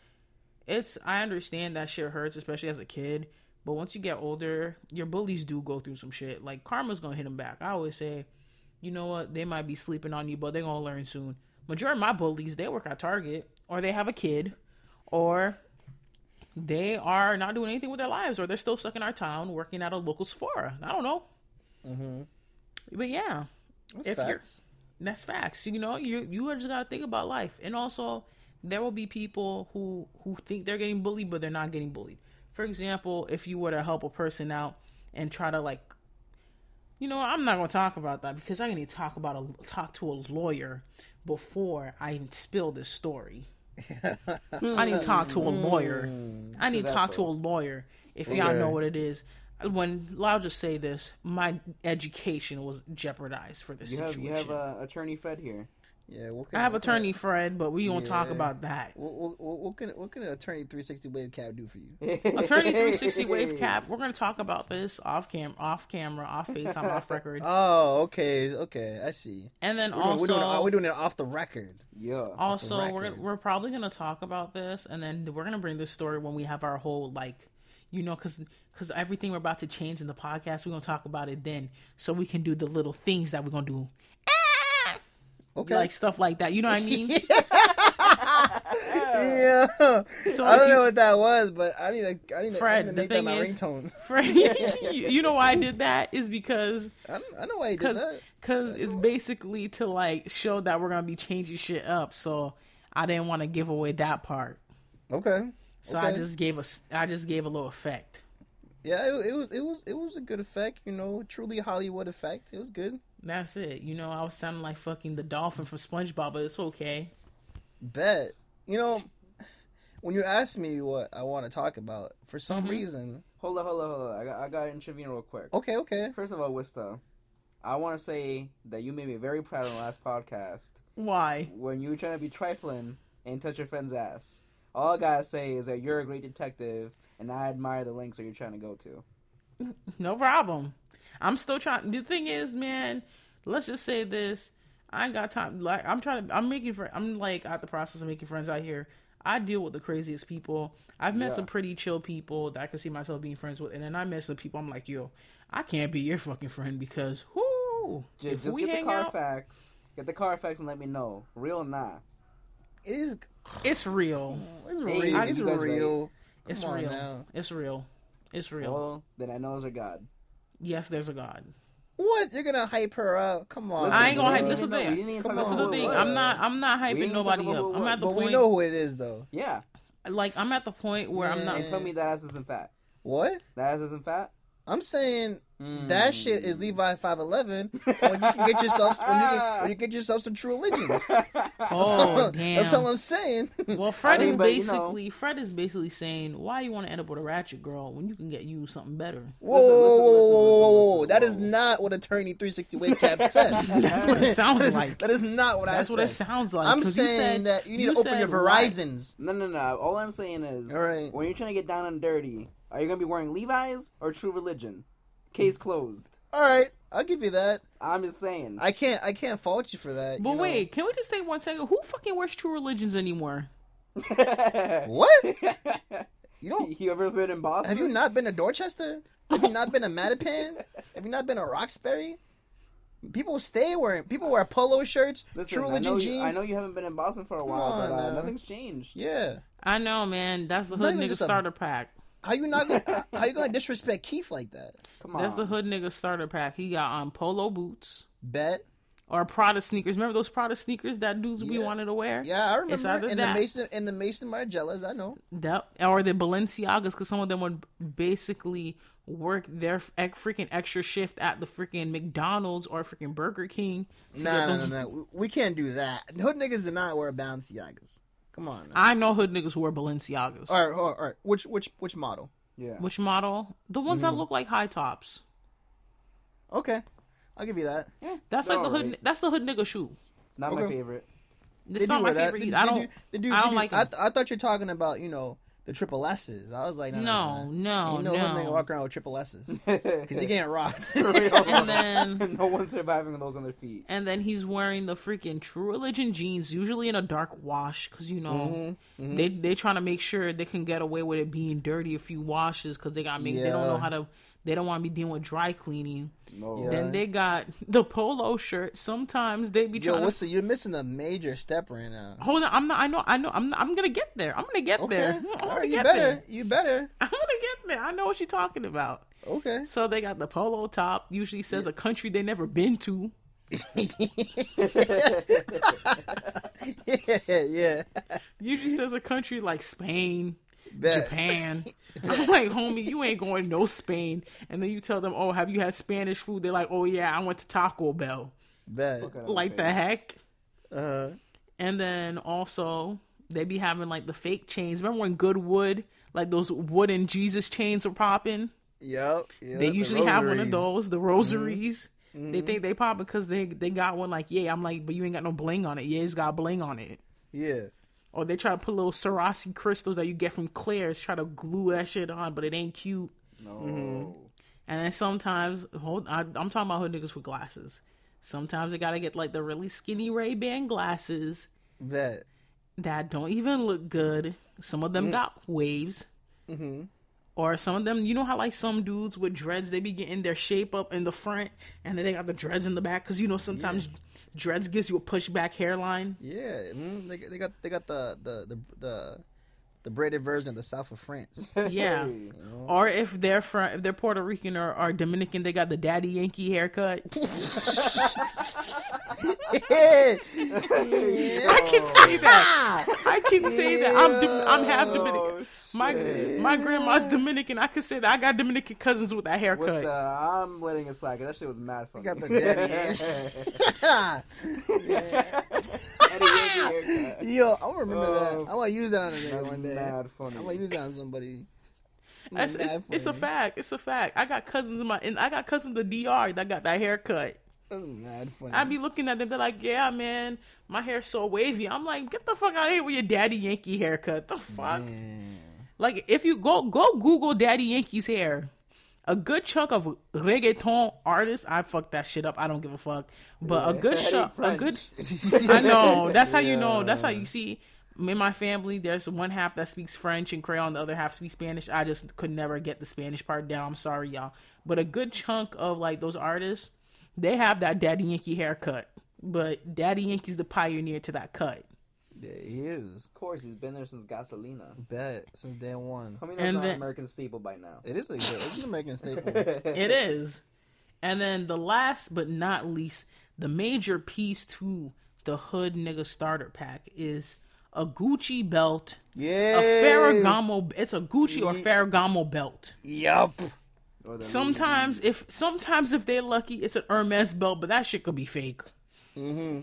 [SPEAKER 1] it's I understand that shit hurts, especially as a kid. But once you get older, your bullies do go through some shit. Like karma's gonna hit them back. I always say, you know what? They might be sleeping on you, but they're gonna learn soon. Majority of my bullies, they work at Target or they have a kid, or they are not doing anything with their lives, or they're still stuck in our town working at a local Sephora. I don't know.
[SPEAKER 2] Mm-hmm.
[SPEAKER 1] But yeah, if you're that's facts. You know, you you just gotta think about life, and also there will be people who who think they're getting bullied, but they're not getting bullied. For example, if you were to help a person out and try to like, you know, I'm not gonna talk about that because I need to talk about a talk to a lawyer before I even spill this story. I need to talk to a lawyer. I need to talk to a lawyer. If y'all
[SPEAKER 2] Okay.
[SPEAKER 1] know what it is, when I'll just say this, my education was jeopardized for this
[SPEAKER 3] You have
[SPEAKER 1] situation.
[SPEAKER 3] you have uh, attorney Fred here.
[SPEAKER 2] Yeah. What can,
[SPEAKER 1] I have
[SPEAKER 2] what can-
[SPEAKER 1] attorney Fred, but we don't talk about that.
[SPEAKER 2] What, what, what can what can an attorney 360 wave cab do for you?
[SPEAKER 1] Attorney 360 wave cap. We're gonna talk about this off cam, off camera, off FaceTime, off record,
[SPEAKER 2] Oh, okay, okay, I see.
[SPEAKER 1] and then
[SPEAKER 2] We're doing, we're, doing it,
[SPEAKER 1] also
[SPEAKER 2] we're doing it off the record.
[SPEAKER 3] Yeah.
[SPEAKER 1] also we're we're probably gonna talk about this, and then we're gonna bring this story when we have our whole like, you know, because because everything we're about to change in the podcast, we're gonna talk about it then, so we can do the little things that we're gonna do.
[SPEAKER 2] Okay.
[SPEAKER 1] Like stuff like that, you know what I mean?
[SPEAKER 2] yeah.
[SPEAKER 1] So
[SPEAKER 2] I don't
[SPEAKER 1] you-
[SPEAKER 2] know what that was, but I need to. I need to, I need to make that my
[SPEAKER 1] is-
[SPEAKER 2] ringtone.
[SPEAKER 1] Fred, you, you know why I did that is because
[SPEAKER 2] I, don't, I know why he did that.
[SPEAKER 1] because it's basically to like show that we're gonna be changing shit up. So I didn't want to give away that part.
[SPEAKER 2] Okay.
[SPEAKER 1] So I just gave a, I just gave a little effect.
[SPEAKER 2] Yeah, it, it was it was it was a good effect. You know, truly Hollywood effect. It was good.
[SPEAKER 1] That's it. You know, I was sounding like fucking the dolphin from SpongeBob, but it's okay.
[SPEAKER 2] Bet. You know, when you ask me what I want to talk about, for some
[SPEAKER 1] Mhm.
[SPEAKER 2] reason,
[SPEAKER 3] Hold on, hold on, hold on. I got, I got to intervene real quick.
[SPEAKER 2] okay, okay.
[SPEAKER 3] First of all, Wista, I want to say that you made me very proud on the last podcast
[SPEAKER 1] Why?
[SPEAKER 3] when you were trying to be trifling and touch your friend's ass. All I gotta say is that you're a great detective, and I admire the lengths that you're trying to go to.
[SPEAKER 1] No problem. I'm still trying. The thing is, man, let's just say this. I ain't got time. Like, I'm trying to. I'm making friends. I'm like at the process of making friends out here. I deal with the craziest people. I've met
[SPEAKER 3] Yeah.
[SPEAKER 1] some pretty chill people that I can see myself being friends with, and then I met some people. I'm like, yo, I can't be your fucking friend because whoo,
[SPEAKER 3] J-
[SPEAKER 1] if
[SPEAKER 3] just
[SPEAKER 1] we
[SPEAKER 3] get the
[SPEAKER 1] hang out,
[SPEAKER 3] Carfax. Get the Carfax and let me know. Real or not.
[SPEAKER 2] It is.
[SPEAKER 1] it's real.
[SPEAKER 2] It's real.
[SPEAKER 3] I-
[SPEAKER 2] it's
[SPEAKER 3] you guys
[SPEAKER 2] real.
[SPEAKER 1] It's
[SPEAKER 2] Come on
[SPEAKER 1] real.
[SPEAKER 2] now.
[SPEAKER 1] It's real. It's real.
[SPEAKER 3] Well, then I know it's a God.
[SPEAKER 1] Yes, there's a God.
[SPEAKER 2] What? You're gonna hype her up? Come on.
[SPEAKER 3] Listen,
[SPEAKER 1] I ain't gonna hype-
[SPEAKER 3] didn't
[SPEAKER 1] this
[SPEAKER 3] even
[SPEAKER 1] is the
[SPEAKER 3] know-
[SPEAKER 1] thing.
[SPEAKER 3] we
[SPEAKER 2] Come
[SPEAKER 3] talk
[SPEAKER 1] This is the
[SPEAKER 2] on,
[SPEAKER 3] who it
[SPEAKER 1] thing. I'm not. I'm not hyping nobody up. I'm at the
[SPEAKER 2] But
[SPEAKER 1] point.
[SPEAKER 2] we know who it is, though.
[SPEAKER 3] Yeah.
[SPEAKER 1] Like I'm at the point where I'm not.
[SPEAKER 3] And tell me that ass isn't fat.
[SPEAKER 2] What?
[SPEAKER 3] That ass isn't fat?
[SPEAKER 2] I'm saying
[SPEAKER 3] Mm.
[SPEAKER 2] that shit is Levi five eleven. When you can get yourself when you can, when you get yourself some true religions.
[SPEAKER 1] Oh damn.
[SPEAKER 2] That's all I'm saying.
[SPEAKER 1] Well, Fred
[SPEAKER 3] I mean,
[SPEAKER 1] is
[SPEAKER 3] but, you know-
[SPEAKER 1] basically Fred is basically saying, "Why you want to end up with a ratchet girl when you can get you something better?"
[SPEAKER 2] Whoa,
[SPEAKER 3] Listen,
[SPEAKER 2] whoa,
[SPEAKER 3] listen,
[SPEAKER 2] whoa,
[SPEAKER 3] listen,
[SPEAKER 2] whoa,
[SPEAKER 3] listen, listen,
[SPEAKER 2] That is not what Attorney 360 Wave Cap said.
[SPEAKER 1] That's what it sounds
[SPEAKER 2] That is-
[SPEAKER 1] like.
[SPEAKER 2] That is not what
[SPEAKER 1] That's
[SPEAKER 2] I
[SPEAKER 1] what it sounds like.
[SPEAKER 2] I'm
[SPEAKER 1] 'cause you
[SPEAKER 2] saying
[SPEAKER 1] said-
[SPEAKER 2] that you need
[SPEAKER 1] you
[SPEAKER 2] to open your
[SPEAKER 1] said why-
[SPEAKER 2] Verizons.
[SPEAKER 3] No, no, no. All I'm saying is,
[SPEAKER 2] All right.
[SPEAKER 3] when you're trying to get down and dirty, are you gonna be wearing Levi's or True Religion? Case closed.
[SPEAKER 2] All right, I'll give you that.
[SPEAKER 3] I'm just saying.
[SPEAKER 2] I can't. I can't fault you for that.
[SPEAKER 1] But
[SPEAKER 2] you know.
[SPEAKER 1] wait, can we just take one second? Who fucking wears True Religions anymore?
[SPEAKER 2] what? You don't?
[SPEAKER 3] you ever been in Boston?
[SPEAKER 2] Have you not been to Dorchester? Have you not been to Mattapan? Have you not been to Roxbury? People stay wearing. People wear polo shirts,
[SPEAKER 3] Listen,
[SPEAKER 2] True
[SPEAKER 3] I
[SPEAKER 2] Religion
[SPEAKER 3] know, you,
[SPEAKER 2] jeans.
[SPEAKER 3] I know you haven't been in Boston for a
[SPEAKER 2] Come
[SPEAKER 3] while,
[SPEAKER 2] on
[SPEAKER 3] but uh, nothing's changed.
[SPEAKER 2] Yeah.
[SPEAKER 1] I know, man. That's the hood
[SPEAKER 2] even
[SPEAKER 1] nigga
[SPEAKER 2] just a-
[SPEAKER 1] starter pack.
[SPEAKER 2] How you not? Gonna, uh, how you gonna disrespect Keith like that?
[SPEAKER 3] Come on.
[SPEAKER 1] That's the hood nigga starter pack. He got on polo boots
[SPEAKER 2] Bet.
[SPEAKER 1] or Prada sneakers. Remember those Prada sneakers that dudes we wanted to wear?
[SPEAKER 2] Yeah, I remember
[SPEAKER 1] either
[SPEAKER 2] in the. Mason in the Maison Margielas. I know.
[SPEAKER 1] That, or the Balenciagas, because some of them would basically work their f- freaking extra shift at the freaking McDonald's or freaking Burger King. to
[SPEAKER 2] Nah,
[SPEAKER 1] get
[SPEAKER 2] nah,
[SPEAKER 1] those-
[SPEAKER 2] nah, nah. We- We can't do that. Hood niggas do not wear Balenciagas. Come on. Now.
[SPEAKER 1] I know hood niggas who wear Balenciagas.
[SPEAKER 2] All right, all right, all right. Which which which model?
[SPEAKER 3] yeah.
[SPEAKER 1] Which model? The ones
[SPEAKER 2] Mm-hmm.
[SPEAKER 1] that look like high tops.
[SPEAKER 2] Okay, I'll give you that.
[SPEAKER 1] Yeah, That's
[SPEAKER 3] They're
[SPEAKER 1] like the hood.
[SPEAKER 3] alright.
[SPEAKER 1] That's the hood nigga shoe.
[SPEAKER 3] Not my favorite.
[SPEAKER 1] It's not my
[SPEAKER 2] wear that.
[SPEAKER 1] favorite.
[SPEAKER 2] They-
[SPEAKER 1] I don't.
[SPEAKER 2] do- they do-
[SPEAKER 1] I don't
[SPEAKER 2] do-
[SPEAKER 1] like
[SPEAKER 2] I,
[SPEAKER 1] 'em.
[SPEAKER 2] th- I thought you're talking about you know the triple S's. I was like, no,
[SPEAKER 1] No, no,
[SPEAKER 2] Ain't no, hood nigga
[SPEAKER 1] no.
[SPEAKER 2] walk around with triple S's because he getting robbed.
[SPEAKER 1] And then
[SPEAKER 3] no one's surviving with those on their feet.
[SPEAKER 1] and then he's wearing the freaking True Religion jeans, usually in a dark wash, because you know
[SPEAKER 2] Mm-hmm,
[SPEAKER 1] they they trying to make sure they can get away with it being dirty a few washes, because they got make they don't know how to they don't want to be dealing with dry cleaning.
[SPEAKER 3] No.
[SPEAKER 2] Yeah.
[SPEAKER 1] Then they got the polo shirt. Sometimes they be
[SPEAKER 2] Yo,
[SPEAKER 1] trying
[SPEAKER 2] what's
[SPEAKER 1] to.
[SPEAKER 2] the, you're missing a major step right now.
[SPEAKER 1] Hold on, I'm not. I know. I know. I'm. Not, I'm gonna get there. I'm gonna get
[SPEAKER 2] Okay,
[SPEAKER 1] there. I'm
[SPEAKER 2] all
[SPEAKER 1] gonna
[SPEAKER 2] right, you better,
[SPEAKER 1] there.
[SPEAKER 2] you better.
[SPEAKER 1] I'm gonna get there. I know what you're talking about.
[SPEAKER 2] Okay.
[SPEAKER 1] So they got the polo top. Usually says a country they never been to.
[SPEAKER 2] yeah, yeah.
[SPEAKER 1] Usually says a country like Spain,
[SPEAKER 2] Bet.
[SPEAKER 1] Japan. I'm like, homie, you ain't going no Spain. And then you tell them, oh, have you had Spanish food? They're like, oh yeah, I went to Taco Bell.
[SPEAKER 2] Bet.
[SPEAKER 3] Fuck out of
[SPEAKER 1] Like the heck.
[SPEAKER 2] Uh,
[SPEAKER 1] And then also they be having like the fake chains. Remember when Goodwood, like those wooden Jesus chains were popping?
[SPEAKER 2] yep. yep,
[SPEAKER 1] They
[SPEAKER 2] the
[SPEAKER 1] usually have one of those, the rosaries. They think they pop because they they got one like, yeah, I'm like, but you ain't got no bling on it. Yeah, it's got bling on it.
[SPEAKER 2] Yeah.
[SPEAKER 1] Or they try to put little Swarovski crystals that you get from Claire's, try to glue that shit on, but it ain't cute.
[SPEAKER 3] No.
[SPEAKER 1] And then sometimes, hold, I, I'm talking about hood niggas with glasses. Sometimes they gotta get like the really skinny Ray Ban glasses
[SPEAKER 2] Bet.
[SPEAKER 1] that don't even look good. Some of them got waves.
[SPEAKER 2] Mm-hmm.
[SPEAKER 1] Or some of them, you know how like some dudes with dreads, they be getting their shape up in the front, and then they got the dreads in the back. Because you know sometimes dreads gives you a pushback hairline.
[SPEAKER 2] Yeah. Mm, they, they got they got the the the the, the braided version of the South of France.
[SPEAKER 1] Yeah.
[SPEAKER 3] Hey.
[SPEAKER 1] Or if they're from, if they're Puerto Rican or, or Dominican, they got the daddy Yankee haircut. I can say that. I can say that. I'm Dom- I'm half oh, Dominican. My my grandma's Dominican. I could say that. I got Dominican cousins with that
[SPEAKER 3] What's
[SPEAKER 1] haircut.
[SPEAKER 3] the? I'm letting it slide. 'cause that shit was mad funny.
[SPEAKER 2] got the daddy.
[SPEAKER 3] Daddy Yankee haircut.
[SPEAKER 2] Yo, I'm gonna remember
[SPEAKER 3] Oh.
[SPEAKER 2] that. I'm gonna use that on a nigga
[SPEAKER 3] That's
[SPEAKER 2] one day.
[SPEAKER 3] mad funny.
[SPEAKER 2] I'm gonna use that on somebody.
[SPEAKER 1] It's, it's, it's a fact. It's a fact. I got cousins in my and I got cousins in the DR that got that haircut.
[SPEAKER 2] That's mad funny.
[SPEAKER 1] I be looking at them. They're like, "Yeah, man, my hair's so wavy." I'm like, "Get the fuck out of here with your daddy Yankee haircut." The fuck.
[SPEAKER 2] Man.
[SPEAKER 1] Like, if you go go Google Daddy Yankee's hair, a good chunk of reggaeton artists, I fuck that shit up. I don't give a fuck. But a good chunk, a good. I know. That's how you know. That's how you see. In my family, there's one half that speaks French and Creole, and the other half speaks Spanish. I just could never get the Spanish part down. I'm sorry, y'all. But a good chunk of like those artists, they have that Daddy Yankee haircut. But Daddy Yankee's the pioneer to that cut.
[SPEAKER 2] Yeah, he is.
[SPEAKER 3] Of course, he's been there since Gasolina.
[SPEAKER 2] Bet since day one.
[SPEAKER 3] Tell me that's
[SPEAKER 1] And
[SPEAKER 3] not
[SPEAKER 1] then-
[SPEAKER 3] an American staple by now.
[SPEAKER 2] It is a good. It's an American staple.
[SPEAKER 1] It is. And then the last but not least, the major piece to the hood nigga starter pack is a Gucci belt,
[SPEAKER 2] Yeah.
[SPEAKER 1] a Ferragamo. It's a Gucci or
[SPEAKER 2] Ye-
[SPEAKER 1] Ferragamo belt.
[SPEAKER 2] Yup.
[SPEAKER 3] Or the
[SPEAKER 1] Sometimes, if sometimes if they're lucky, it's an Hermes belt, but that shit could be fake.
[SPEAKER 2] Mm-hmm.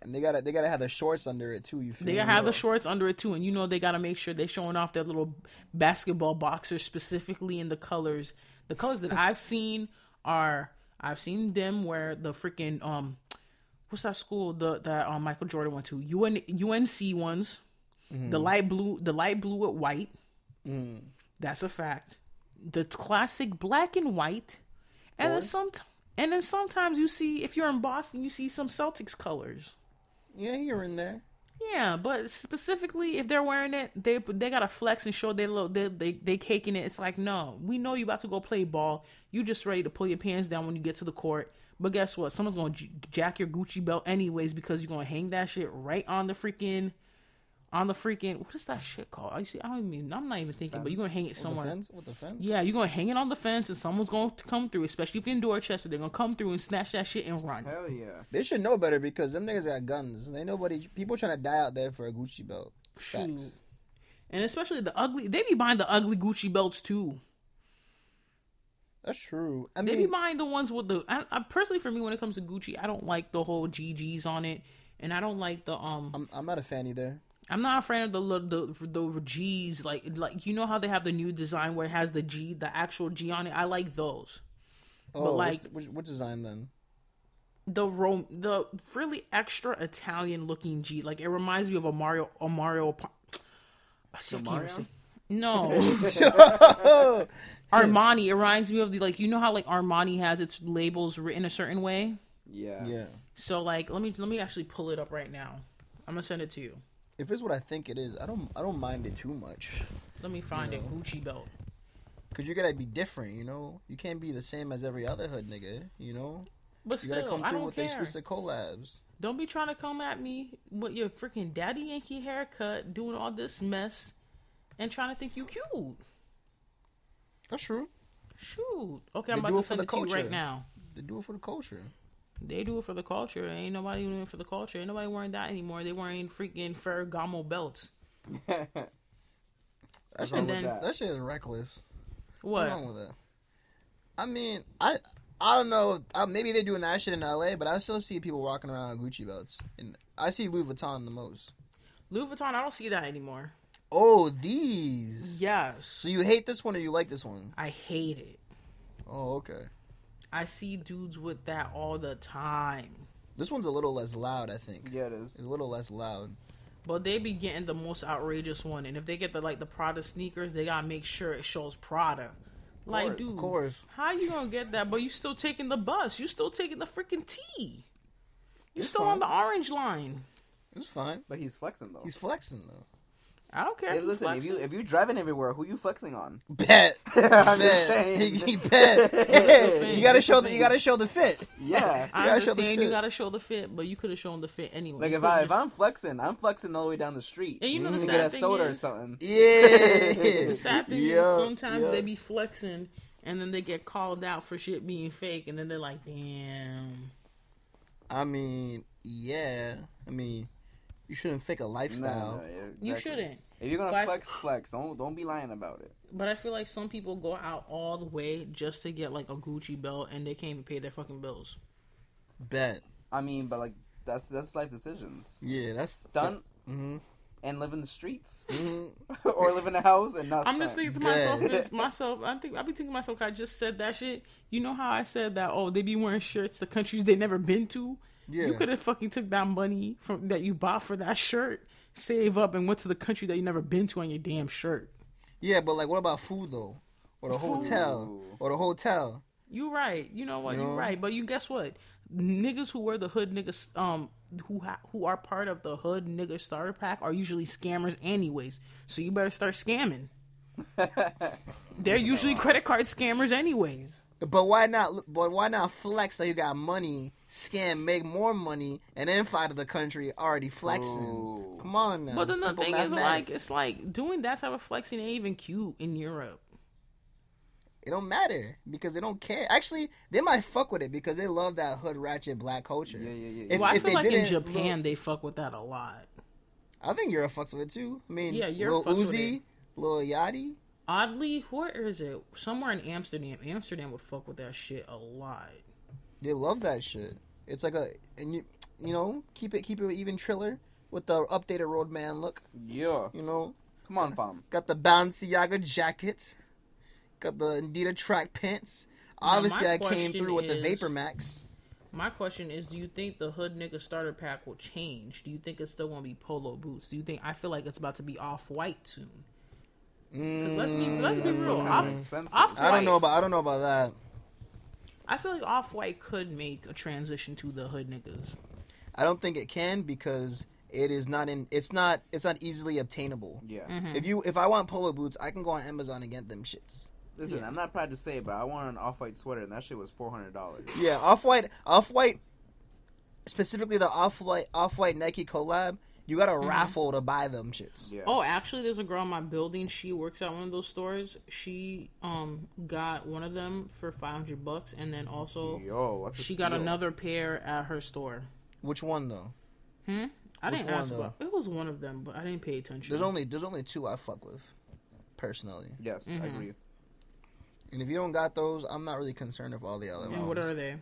[SPEAKER 2] And they gotta they gotta have the shorts under it too. You feel
[SPEAKER 1] They gotta have the shorts under it too, and you know they gotta make sure they're showing off their little basketball boxers specifically in the colors. The colors that I've seen are I've seen them wear the freaking um what's that school the that um, Michael Jordan went to UN, UNC ones, the light blue the light blue with white.
[SPEAKER 2] Mm.
[SPEAKER 1] That's a fact. The classic black and white, and then some and then sometimes you see if you're in Boston you see some Celtics colors.
[SPEAKER 2] Yeah, you're in there.
[SPEAKER 1] Yeah, but specifically if they're wearing it, they they gotta flex and show they little they they they caking it. It's like no, we know you about to go play ball. You just ready to pull your pants down when you get to the court. But guess what? Someone's gonna j- jack your Gucci belt anyways because you're gonna hang that shit right on the freaking on the freaking what is that shit called? I see. I don't even. I'm not even thinking. But you're gonna hang it
[SPEAKER 2] With the
[SPEAKER 1] somewhere.
[SPEAKER 2] fence. With the fence.
[SPEAKER 1] Yeah, you're gonna hang it on the fence, and someone's going to come through. Especially if you're in Dorchester, they're gonna come through and snatch that shit and run.
[SPEAKER 3] Hell yeah.
[SPEAKER 2] They should know better because them niggas got guns. Ain't nobody people trying to die out there for a Gucci belt.
[SPEAKER 1] Shoot.
[SPEAKER 2] Facts.
[SPEAKER 1] And especially the ugly, they be buying the ugly Gucci belts too.
[SPEAKER 2] That's true. I mean,
[SPEAKER 1] They be
[SPEAKER 2] mean,
[SPEAKER 1] buying the ones with the. I, I personally, for me, when it comes to Gucci, I don't like the whole GGs on it, and I don't like the um.
[SPEAKER 2] I'm I'm not a fan either.
[SPEAKER 1] I'm not a fan of the the the G's like like you know how they have the new design where it has the G, the actual G on it. I like those.
[SPEAKER 2] Oh,
[SPEAKER 1] like-
[SPEAKER 2] which, which, which design then?
[SPEAKER 1] The ro- the really extra Italian looking G, like it reminds me of a Mario a Mario. Pa- I can't
[SPEAKER 3] Mario?
[SPEAKER 1] say- No, Armani. It reminds me of the like you know how like Armani has its labels written a certain way.
[SPEAKER 3] Yeah.
[SPEAKER 2] Yeah.
[SPEAKER 1] So like let me let me actually pull it up right now. I'm gonna send it to you.
[SPEAKER 2] If it's what I think it is, I don't I don't mind it too much.
[SPEAKER 1] Let me find a Gucci belt.
[SPEAKER 2] Cause you gotta be different, you know. You can't be the same as every other hood nigga, you know.
[SPEAKER 1] But
[SPEAKER 2] You gotta
[SPEAKER 1] still,
[SPEAKER 2] come
[SPEAKER 1] I
[SPEAKER 2] through
[SPEAKER 1] don't
[SPEAKER 2] with
[SPEAKER 1] care.
[SPEAKER 2] exclusive collabs.
[SPEAKER 1] Don't be trying to come at me with your freaking daddy Yankee haircut, doing all this mess, and trying to think you cute.
[SPEAKER 2] That's true.
[SPEAKER 1] Shoot. Okay, I'm
[SPEAKER 2] They
[SPEAKER 1] about
[SPEAKER 2] do
[SPEAKER 1] to
[SPEAKER 2] it for
[SPEAKER 1] send
[SPEAKER 2] the
[SPEAKER 1] it to you right now.
[SPEAKER 2] They do it for the culture.
[SPEAKER 1] They do it for the culture. Ain't nobody doing it for the culture. Ain't nobody wearing that anymore. They wearing freaking Ferragamo belts.
[SPEAKER 2] That
[SPEAKER 3] What's
[SPEAKER 2] shit,
[SPEAKER 3] wrong
[SPEAKER 2] is,
[SPEAKER 1] then-
[SPEAKER 3] with that?
[SPEAKER 2] that shit is reckless.
[SPEAKER 1] What?
[SPEAKER 2] What's wrong with that? I mean, I I don't know. Uh, maybe they're doing that shit in LA, but I still see people walking around with Gucci belts, and I see Louis Vuitton the most.
[SPEAKER 1] Louis Vuitton, I don't see that anymore.
[SPEAKER 2] Oh, these.
[SPEAKER 1] Yes.
[SPEAKER 2] So you hate this one or you like this one?
[SPEAKER 1] I hate it.
[SPEAKER 2] Oh, okay.
[SPEAKER 1] I see dudes with that all the time.
[SPEAKER 2] This one's a little less loud, I think.
[SPEAKER 3] Yeah, it is.
[SPEAKER 2] It's a little less loud.
[SPEAKER 1] But they be getting the most outrageous one, and if they get the like the Prada sneakers, they gotta make sure it shows Prada. Like,
[SPEAKER 3] course.
[SPEAKER 1] dude,
[SPEAKER 2] Of course.
[SPEAKER 1] how you gonna get that? But you still taking the bus? You still taking the freaking T? You still
[SPEAKER 2] fine.
[SPEAKER 1] on the orange line?
[SPEAKER 2] It's fine.
[SPEAKER 3] But he's flexing though.
[SPEAKER 2] He's flexing though.
[SPEAKER 1] I don't care.
[SPEAKER 3] Hey,
[SPEAKER 1] if you
[SPEAKER 3] listen, if you if you driving everywhere, who you flexing on?
[SPEAKER 2] Bet.
[SPEAKER 3] I'm
[SPEAKER 2] Bet.
[SPEAKER 3] just saying.
[SPEAKER 2] He, he bet. you gotta show the you gotta show the fit.
[SPEAKER 3] Yeah.
[SPEAKER 1] I
[SPEAKER 2] gotta show the
[SPEAKER 1] understand you gotta show the fit, but you could have shown the fit anyway.
[SPEAKER 3] Like
[SPEAKER 1] You
[SPEAKER 3] if
[SPEAKER 1] coulda
[SPEAKER 3] I if
[SPEAKER 1] just-
[SPEAKER 3] I'm flexing, I'm flexing all the way down the street.
[SPEAKER 1] And you know the
[SPEAKER 3] mm-hmm.
[SPEAKER 1] sad
[SPEAKER 3] get a
[SPEAKER 1] thing
[SPEAKER 3] soda or something.
[SPEAKER 2] Yeah.
[SPEAKER 1] the sad thing
[SPEAKER 2] Yeah,
[SPEAKER 1] is sometimes
[SPEAKER 2] yeah.
[SPEAKER 1] they be flexing, and then they get called out for shit being fake, and then they're like, "Damn."
[SPEAKER 2] I mean, yeah. I mean, you shouldn't fake a lifestyle.
[SPEAKER 3] no, yeah,
[SPEAKER 1] You shouldn't.
[SPEAKER 3] If you're gonna
[SPEAKER 1] But I-
[SPEAKER 3] flex, flex. Don't don't be lying about it.
[SPEAKER 1] But I feel like some people go out all the way just to get like a Gucci belt and they can't even pay their fucking bills.
[SPEAKER 2] Bet.
[SPEAKER 3] I mean, but like that's that's life decisions.
[SPEAKER 2] Yeah, that's
[SPEAKER 3] Stunt
[SPEAKER 2] hmm
[SPEAKER 3] and live in the streets,
[SPEAKER 2] hmm
[SPEAKER 3] or live in a house and not.
[SPEAKER 1] I'm just thinking to myself, is myself. I think I be thinking to myself. I just said that shit. You know how I said that? Oh, they be wearing shirts to countries they never been to.
[SPEAKER 2] Yeah.
[SPEAKER 1] You could have fucking took that money from that you bought for that shirt, save up, and went to the country that you never been to on your damn shirt.
[SPEAKER 2] Yeah, but like, what about food though, or the hotel, or the hotel?
[SPEAKER 1] You right. You know what?
[SPEAKER 2] You
[SPEAKER 1] You
[SPEAKER 2] know?
[SPEAKER 1] are right. But you guess what? Niggas who wear the hood niggas um who ha- who are part of the hood nigga starter pack are usually scammers anyways. So you better start scamming. They're usually credit card scammers anyways.
[SPEAKER 2] But why not? But why not flex that you got money, scam, make more money, and then fly to the country already flexing?
[SPEAKER 3] Ooh.
[SPEAKER 2] Come on now.
[SPEAKER 1] But then the thing is, like, it's like doing that type of flexing ain't even cute in Europe.
[SPEAKER 2] it don't matter because they don't care. Actually, they might fuck with it because they love that hood ratchet black culture.
[SPEAKER 3] Yeah, yeah, yeah.
[SPEAKER 2] If-
[SPEAKER 1] well, I
[SPEAKER 2] if
[SPEAKER 1] feel
[SPEAKER 2] they
[SPEAKER 1] like in Japan
[SPEAKER 2] look-
[SPEAKER 1] they fuck with that a lot.
[SPEAKER 2] I think Europe fucks with it too. I mean,
[SPEAKER 1] Yeah,
[SPEAKER 2] Lil
[SPEAKER 1] Europe fucks with
[SPEAKER 2] Uzi,
[SPEAKER 1] it.
[SPEAKER 2] Lil Yachty.
[SPEAKER 1] Oddly, where is it? Somewhere in Amsterdam. Amsterdam would fuck with that shit a lot.
[SPEAKER 2] They love that shit. It's like a and you you know keep it keep it even triller with the updated roadman look.
[SPEAKER 3] yeah.
[SPEAKER 2] You know,
[SPEAKER 3] Come on, fam.
[SPEAKER 2] got the Balenciaga jacket, got the Adidas track pants.
[SPEAKER 1] Now,
[SPEAKER 2] Obviously,
[SPEAKER 1] my
[SPEAKER 2] I came
[SPEAKER 1] question
[SPEAKER 2] through with the Vapor Max.
[SPEAKER 1] My question is, do you think the hood nigga starter pack will change? Do you think it's still gonna be polo boots? Do you think I feel like it's about to be off white soon? 'Cause let's be let's be
[SPEAKER 3] mm,
[SPEAKER 1] real.
[SPEAKER 3] kind
[SPEAKER 1] Off,
[SPEAKER 3] of
[SPEAKER 1] off
[SPEAKER 2] I don't know about I don't know about that.
[SPEAKER 1] I feel like off white could make a transition to the hood niggas.
[SPEAKER 2] I don't think it can because it is not in. It's not. It's not easily obtainable.
[SPEAKER 3] Yeah.
[SPEAKER 1] Mm-hmm.
[SPEAKER 2] If you if I want polo boots, I can go on Amazon and get them shits.
[SPEAKER 3] Listen,
[SPEAKER 1] Yeah.
[SPEAKER 3] I'm not proud to say it, but I want an off-white sweater, and that shit was four hundred dollars.
[SPEAKER 2] Yeah, off white, off white, specifically the off white, off white Nike collab. You got to raffle to buy them shits.
[SPEAKER 3] Yeah.
[SPEAKER 1] Oh, actually, there's a girl in my building. She works at one of those stores. She um got one of them for 500 bucks, and then also
[SPEAKER 3] Yo, what's a
[SPEAKER 1] she got another pair at her store.
[SPEAKER 2] Which one though?
[SPEAKER 1] Hmm. I
[SPEAKER 2] Which
[SPEAKER 1] didn't
[SPEAKER 2] one,
[SPEAKER 1] ask.
[SPEAKER 2] though?
[SPEAKER 1] It was one of them, but I didn't pay attention.
[SPEAKER 2] There's only there's only two I fuck with, personally.
[SPEAKER 3] Yes,
[SPEAKER 1] Mhm.
[SPEAKER 3] I agree.
[SPEAKER 2] And if you don't got those, I'm not really concerned with all the other
[SPEAKER 1] And
[SPEAKER 2] ones.
[SPEAKER 1] what are they?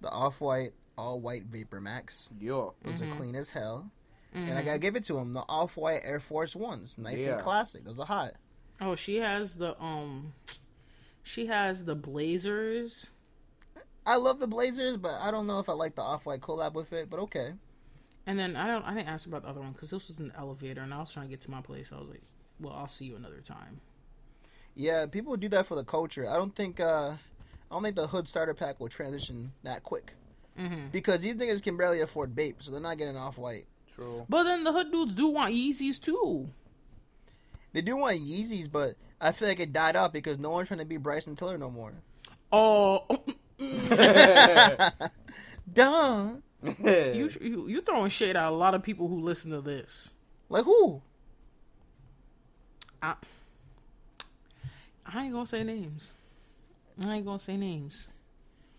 [SPEAKER 2] The off white, all white Vapor Max.
[SPEAKER 3] Yo,
[SPEAKER 2] Those
[SPEAKER 1] Mm-hmm.
[SPEAKER 2] are clean as hell. And I gotta give it to him. The off white Air Force Ones, nice
[SPEAKER 3] Yeah.
[SPEAKER 2] and classic. Those are hot.
[SPEAKER 1] Oh, she has the um, she has the blazers.
[SPEAKER 2] I love the Blazers, but I don't know if I like the off white collab with it. But okay.
[SPEAKER 1] And then I don't. I didn't ask about the other one because this was an elevator, and I was trying to get to my place. I was like, "Well, I'll see you another time."
[SPEAKER 2] Yeah, people do that for the culture. I don't think uh I don't think the hood starter pack will transition that quick.
[SPEAKER 1] hmm
[SPEAKER 2] Because these niggas can barely afford Bape, so they're not getting off white.
[SPEAKER 3] True.
[SPEAKER 1] But then the hood dudes do want Yeezys too.
[SPEAKER 2] They do want Yeezys, but I feel like it died out because no one's trying to be Bryson Tiller no more.
[SPEAKER 1] Oh,
[SPEAKER 2] Duh.
[SPEAKER 1] you, you you throwing shade at a lot of people who listen to this.
[SPEAKER 2] Like who?
[SPEAKER 1] I, I ain't gonna say names. I ain't gonna say names.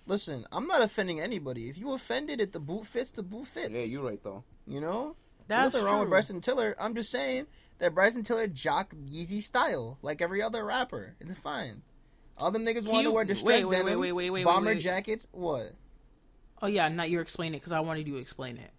[SPEAKER 2] Listen, I'm not offending anybody. If you offended, if the boot fits, the boot fits.
[SPEAKER 3] yeah, you're right though.
[SPEAKER 2] You know?
[SPEAKER 1] That's
[SPEAKER 2] Nothing wrong with. Bryson Tiller. I'm just saying that Bryson Tiller jock Yeezy style, like every other rapper. It's fine. All them niggas want to wear distressed
[SPEAKER 1] wait, wait,
[SPEAKER 2] denim,
[SPEAKER 1] wait, wait, wait,
[SPEAKER 2] bomber
[SPEAKER 1] wait.
[SPEAKER 2] jackets. What?
[SPEAKER 1] Oh yeah, not you explain it because I wanted you to explain it.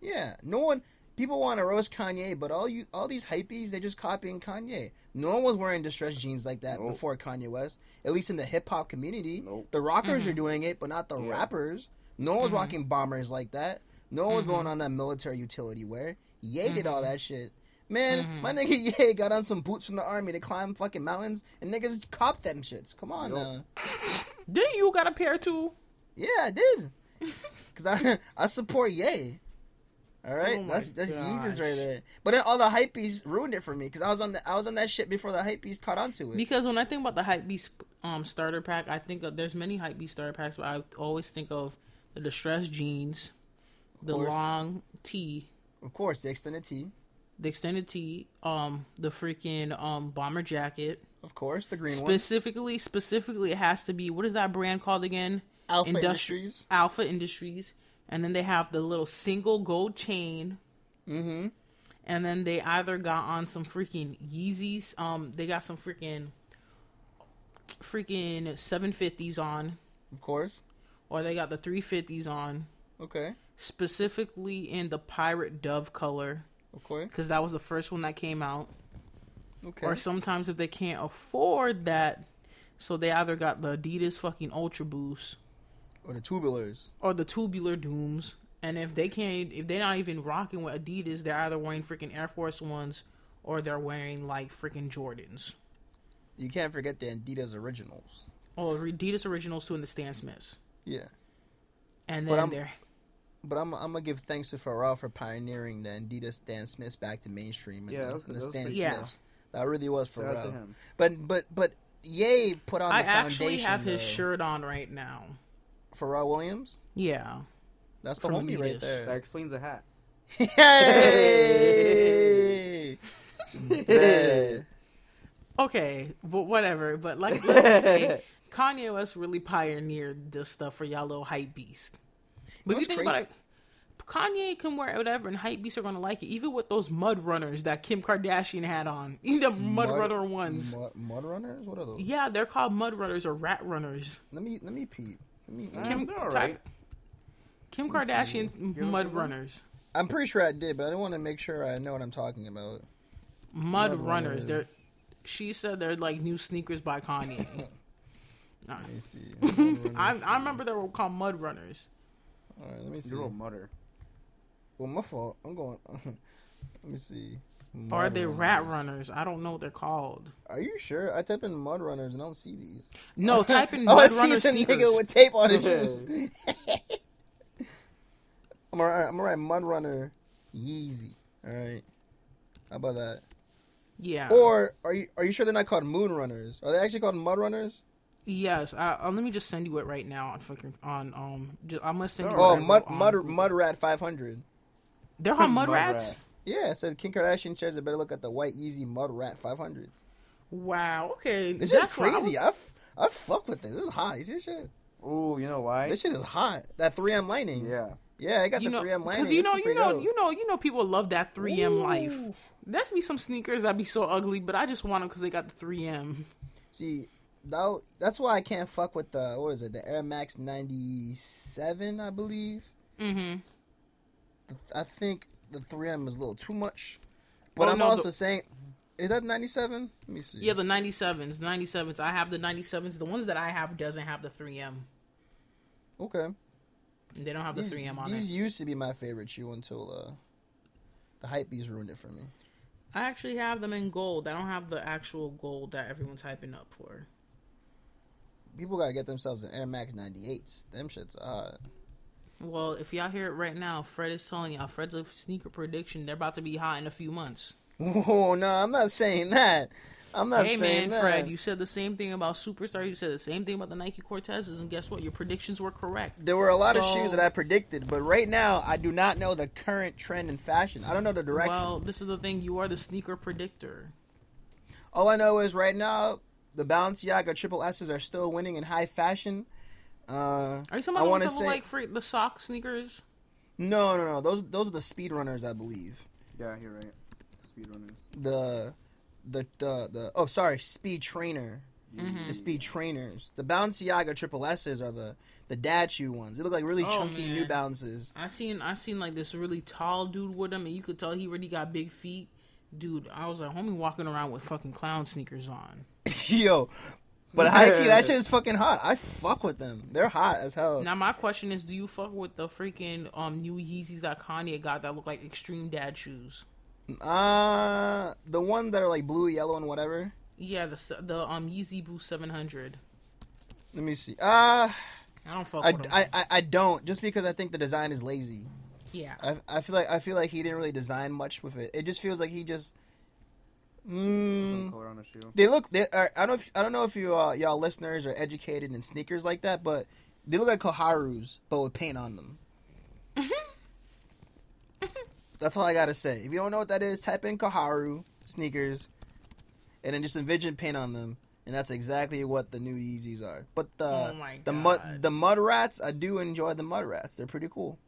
[SPEAKER 2] Yeah, no one. People want to roast Kanye, but all you, all these hypees, they're just copying Kanye. No one was wearing distressed jeans like that
[SPEAKER 3] Nope.
[SPEAKER 2] before Kanye West. At least in the hip hop community,
[SPEAKER 3] Nope.
[SPEAKER 2] the rockers
[SPEAKER 1] Mm-hmm.
[SPEAKER 2] are doing it, but not the
[SPEAKER 3] Yeah.
[SPEAKER 2] rappers. No one was rocking bombers like that. No one was
[SPEAKER 1] Mm-hmm.
[SPEAKER 2] going on that military utility wear. Ye did all that shit. Man, my nigga Ye got on some boots from the army to climb fucking mountains, and niggas copped them shits. Come on
[SPEAKER 3] Yup.
[SPEAKER 2] now.
[SPEAKER 1] Didn't you got a pair too?
[SPEAKER 2] Yeah, I did. Cause I I support Ye. All right,
[SPEAKER 1] Oh
[SPEAKER 2] that's that's
[SPEAKER 1] gosh.
[SPEAKER 2] Yeezus right there. But then all the hypebeasts ruined it for me because I was on the I was on that shit before the hypebeasts caught on to it.
[SPEAKER 1] Because when I think about the hype beast um starter pack, I think of, there's many hype beast starter packs, but I always think of the distressed jeans, the long tee,
[SPEAKER 2] of course, the extended tee.
[SPEAKER 1] the extended tee, um, the freaking um bomber jacket.
[SPEAKER 2] Of course, the green one.
[SPEAKER 1] Specifically, specifically, it has to be what is that brand called again?
[SPEAKER 2] Alpha
[SPEAKER 1] Industri-
[SPEAKER 2] Industries.
[SPEAKER 1] Alpha Industries. And then they have the little single gold chain,
[SPEAKER 2] Mm-hmm.
[SPEAKER 1] and then they either got on some freaking Yeezys. Um, they got some freaking freaking 750s on,
[SPEAKER 2] Of course.
[SPEAKER 1] or they got the 350s on,
[SPEAKER 2] Okay.
[SPEAKER 1] specifically in the pirate dove color,
[SPEAKER 2] Okay.
[SPEAKER 1] because that was the first one that came out.
[SPEAKER 2] Okay.
[SPEAKER 1] Or sometimes if they can't afford that, so they either got the Adidas fucking Ultra Boost
[SPEAKER 2] Or the tubulars.
[SPEAKER 1] or the Tubular Dooms. And if they can't, if they're not even rocking with Adidas, they're either wearing freaking Air Force Ones or they're wearing like freaking Jordans.
[SPEAKER 2] You can't forget the Adidas originals.
[SPEAKER 1] Oh, or Adidas Originals too in the Stan Smiths.
[SPEAKER 2] Yeah.
[SPEAKER 1] And
[SPEAKER 2] But
[SPEAKER 1] then
[SPEAKER 2] I'm-
[SPEAKER 1] they're
[SPEAKER 2] But I'm, I'm gonna give thanks to Pharrell for pioneering the Adidas Stan Smiths back to mainstream. And
[SPEAKER 3] Yeah,
[SPEAKER 2] the, and the Stan
[SPEAKER 3] pretty
[SPEAKER 1] Yeah.
[SPEAKER 2] Smiths. That really was
[SPEAKER 3] Shout out to
[SPEAKER 2] Pharrell.
[SPEAKER 3] him.
[SPEAKER 2] But but but Ye put on the
[SPEAKER 1] I
[SPEAKER 2] foundation.
[SPEAKER 1] actually have his
[SPEAKER 2] though.
[SPEAKER 1] shirt on right now.
[SPEAKER 2] Pharrell Williams.
[SPEAKER 1] Yeah.
[SPEAKER 2] That's the
[SPEAKER 1] From
[SPEAKER 2] homie right
[SPEAKER 1] there.
[SPEAKER 3] That explains the hat.
[SPEAKER 2] Hey! Yeah.
[SPEAKER 1] Okay, but whatever. But like let's say, Kanye West really pioneered this stuff for y'all little hype beast. But if you
[SPEAKER 2] What's
[SPEAKER 1] think about it, Kanye can wear whatever, and hype beasts are gonna like it. Even with those mud runners that Kim Kardashian had on, even the mud, runner ones.
[SPEAKER 2] Mud, mud runners. What are those?
[SPEAKER 1] Yeah, they're called mud runners or rat runners.
[SPEAKER 2] Let me let me peep. Let me, let me-
[SPEAKER 1] Kim,
[SPEAKER 3] they're all right.
[SPEAKER 1] Kim
[SPEAKER 2] Let me see.
[SPEAKER 1] Kardashian mud runners.
[SPEAKER 2] I'm pretty sure I did, but I don't want to make sure I know what I'm talking about.
[SPEAKER 1] Mud,
[SPEAKER 2] Mud
[SPEAKER 1] runners.
[SPEAKER 2] runners.
[SPEAKER 1] They're. She said they're like new sneakers by Kanye. Nah.
[SPEAKER 2] Let me see. Mud runners.
[SPEAKER 1] I I remember they were called mud runners.
[SPEAKER 2] All right, let me see.
[SPEAKER 3] You're a mutter.
[SPEAKER 2] Well, my fault. I'm going. let me see.
[SPEAKER 1] Or are they
[SPEAKER 2] runners.
[SPEAKER 1] rat runners? I don't know what they're called.
[SPEAKER 2] Are you sure? I type in mud runners and I don't see these.
[SPEAKER 1] No, type in
[SPEAKER 2] oh, I
[SPEAKER 1] mud
[SPEAKER 2] see
[SPEAKER 1] runner
[SPEAKER 2] some
[SPEAKER 1] sneakers.
[SPEAKER 2] nigga with tape on his shoes. I'm gonna, I'm gonna write mud runner Yeezy. All right. How about that?
[SPEAKER 1] Yeah.
[SPEAKER 2] Or are you are you sure they're not called moon runners? Are they actually called mud runners?
[SPEAKER 1] yes. I, uh, let me just send you it right now on fucking on um. Just, I'm gonna send you.
[SPEAKER 2] Oh, mud mud mud rat 500.
[SPEAKER 1] They're called mud
[SPEAKER 3] Mud
[SPEAKER 1] rats.
[SPEAKER 3] rat.
[SPEAKER 2] Yeah, it said Kim Kardashian shares a better look at the white Yeezy mud rat 500s.
[SPEAKER 1] Wow. Okay.
[SPEAKER 2] This shit's
[SPEAKER 1] that's why I was-
[SPEAKER 2] I, f- I fuck with this. This is hot. You see this shit?
[SPEAKER 3] Ooh, you know why?
[SPEAKER 2] This shit is hot. That 3M lining.
[SPEAKER 3] yeah.
[SPEAKER 2] Yeah, I got
[SPEAKER 1] you
[SPEAKER 2] the
[SPEAKER 1] know,
[SPEAKER 2] 3M lining.
[SPEAKER 1] you know, you know,
[SPEAKER 2] dope.
[SPEAKER 1] you know, you know, people love that 3M life.
[SPEAKER 2] Ooh.
[SPEAKER 1] There's be some sneakers that be so ugly, but I just want them because they got the 3M.
[SPEAKER 2] See, that, that's why I can't fuck with the what is it? The Air Max 97, I believe.
[SPEAKER 1] Mm-hmm.
[SPEAKER 2] I think the 3M is a little too much. But
[SPEAKER 1] Oh,
[SPEAKER 2] I'm
[SPEAKER 1] no,
[SPEAKER 2] also
[SPEAKER 1] the-
[SPEAKER 2] saying, is that 97? Let me see.
[SPEAKER 1] Yeah, the 97s, 97s. I have the 97s. The ones that I have doesn't have the 3M.
[SPEAKER 2] okay.
[SPEAKER 1] They don't have the
[SPEAKER 2] These,
[SPEAKER 1] 3M on it.
[SPEAKER 2] these
[SPEAKER 1] it.
[SPEAKER 2] used to be my favorite shoe until uh, the hype bees ruined it for me.
[SPEAKER 1] I actually have them in gold. I don't have the actual gold that everyone's hyping up for.
[SPEAKER 2] People gotta get themselves an Air Max 98s. Them shits are hot.
[SPEAKER 1] Well, if y'all hear it right now, Fred is telling y'all. Fred's a sneaker prediction. They're about to be hot in a few months.
[SPEAKER 2] Oh no, I'm not saying that. I'm not saying that.
[SPEAKER 1] hey
[SPEAKER 2] saying
[SPEAKER 1] man,
[SPEAKER 2] that.
[SPEAKER 1] Fred, you said the same thing about Superstar. You said the same thing about the Nike Cortezes, and guess what? Your predictions were correct.
[SPEAKER 2] There were a lot of shoes that I predicted, but right now I do not know the current trend in fashion. I don't know the direction.
[SPEAKER 1] Well, this is the thing. You are the sneaker predictor.
[SPEAKER 2] All I know is right now the Balenciaga triple S's are still winning in high fashion. Uh,
[SPEAKER 1] Are you talking
[SPEAKER 2] I
[SPEAKER 1] about the ones
[SPEAKER 2] say-
[SPEAKER 1] like for the sock sneakers?
[SPEAKER 2] no, no, no. Those those are the speedrunners, I believe.
[SPEAKER 3] Yeah, you're right. Speedrunners.
[SPEAKER 2] The the the the oh sorry, speed trainer.
[SPEAKER 1] Mhm.
[SPEAKER 2] The speed trainers. The Balenciaga triple S's are the the dad shoe ones. They look like really
[SPEAKER 1] Oh,
[SPEAKER 2] chunky
[SPEAKER 1] man.
[SPEAKER 2] New Balances.
[SPEAKER 1] I seen I seen like this really tall dude with them, and you could tell he really got big feet. Dude, I was like, homie, walking around with fucking clown sneakers on.
[SPEAKER 2] Yo. But high key, that shit is fucking hot. I fuck with them. They're hot as hell.
[SPEAKER 1] Now my question is, do you fuck with the freaking um new Yeezys that Kanye got that look like extreme dad shoes?
[SPEAKER 2] Uh, the one that are like blue, yellow, and whatever.
[SPEAKER 1] Yeah, the the um Yeezy Boost 700.
[SPEAKER 2] Let me see. Uh,
[SPEAKER 1] I don't fuck
[SPEAKER 2] I,
[SPEAKER 1] with them.
[SPEAKER 2] I, I, I don't just because I think the design is lazy.
[SPEAKER 1] yeah,
[SPEAKER 2] I, I feel like I feel like he didn't really design much with it. It just feels like he just.
[SPEAKER 3] Some
[SPEAKER 2] Mm,
[SPEAKER 3] color on the shoe.
[SPEAKER 2] they look. They are, I don't. If, I don't know if you uh, y'all listeners are educated in sneakers like that, but they look like Koharu's, but with paint on them. That's all I gotta say. If you don't know what that is, type in Koharu sneakers, and then just envision paint on them, and that's exactly what the new Yeezys are. But the
[SPEAKER 1] Oh my
[SPEAKER 2] the mud the mud rats, I do enjoy the mud rats. They're pretty cool.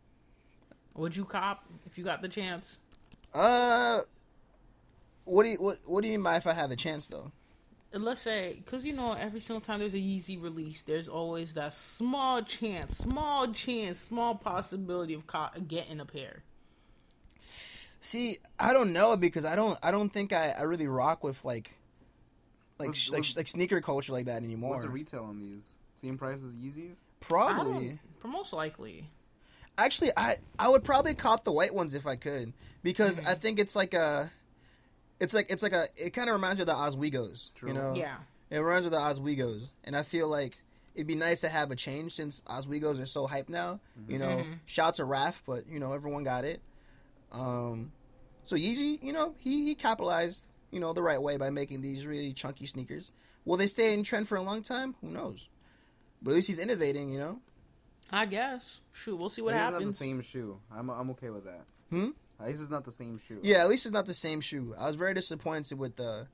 [SPEAKER 1] Would you cop if you got the chance?
[SPEAKER 2] Uh, what do you what What do you mean by if I have a chance though?
[SPEAKER 1] let's say because you know every single time there's a Yeezy release, there's always that small chance, small chance, small possibility of co- getting a pair.
[SPEAKER 2] See, I don't know because I don't I don't think I, I really rock with like like
[SPEAKER 3] What's-
[SPEAKER 2] like, sh- like sneaker culture like that anymore.
[SPEAKER 3] What's the retail on these? Same price as Yeezys?
[SPEAKER 2] Probably.
[SPEAKER 1] don't- most likely.
[SPEAKER 2] Actually, I I would probably cop the white ones if I could because hmm. I think it's like a it's like it's like a it kind of reminds you of the Ozweego's,
[SPEAKER 3] True.
[SPEAKER 2] you know.
[SPEAKER 1] Yeah.
[SPEAKER 2] It reminds me of the Ozweego's, and I feel like it'd be nice to have a change since Ozweego's are so hyped now. You know,
[SPEAKER 1] Mhm.
[SPEAKER 2] shout to Raf, but you know everyone got it. Um, so Yeezy, you know, he he capitalized, you know, the right way by making these really chunky sneakers. Will they stay in trend for a long time? Who knows? But at least he's innovating, you know.
[SPEAKER 1] I guess. Shoot, we'll see what
[SPEAKER 3] At least It's not
[SPEAKER 1] happens.
[SPEAKER 3] the same shoe. I'm I'm okay with that.
[SPEAKER 2] Hmm?
[SPEAKER 3] At least it's not the same shoe.
[SPEAKER 2] Yeah, at least it's not the same shoe. I was very disappointed with the,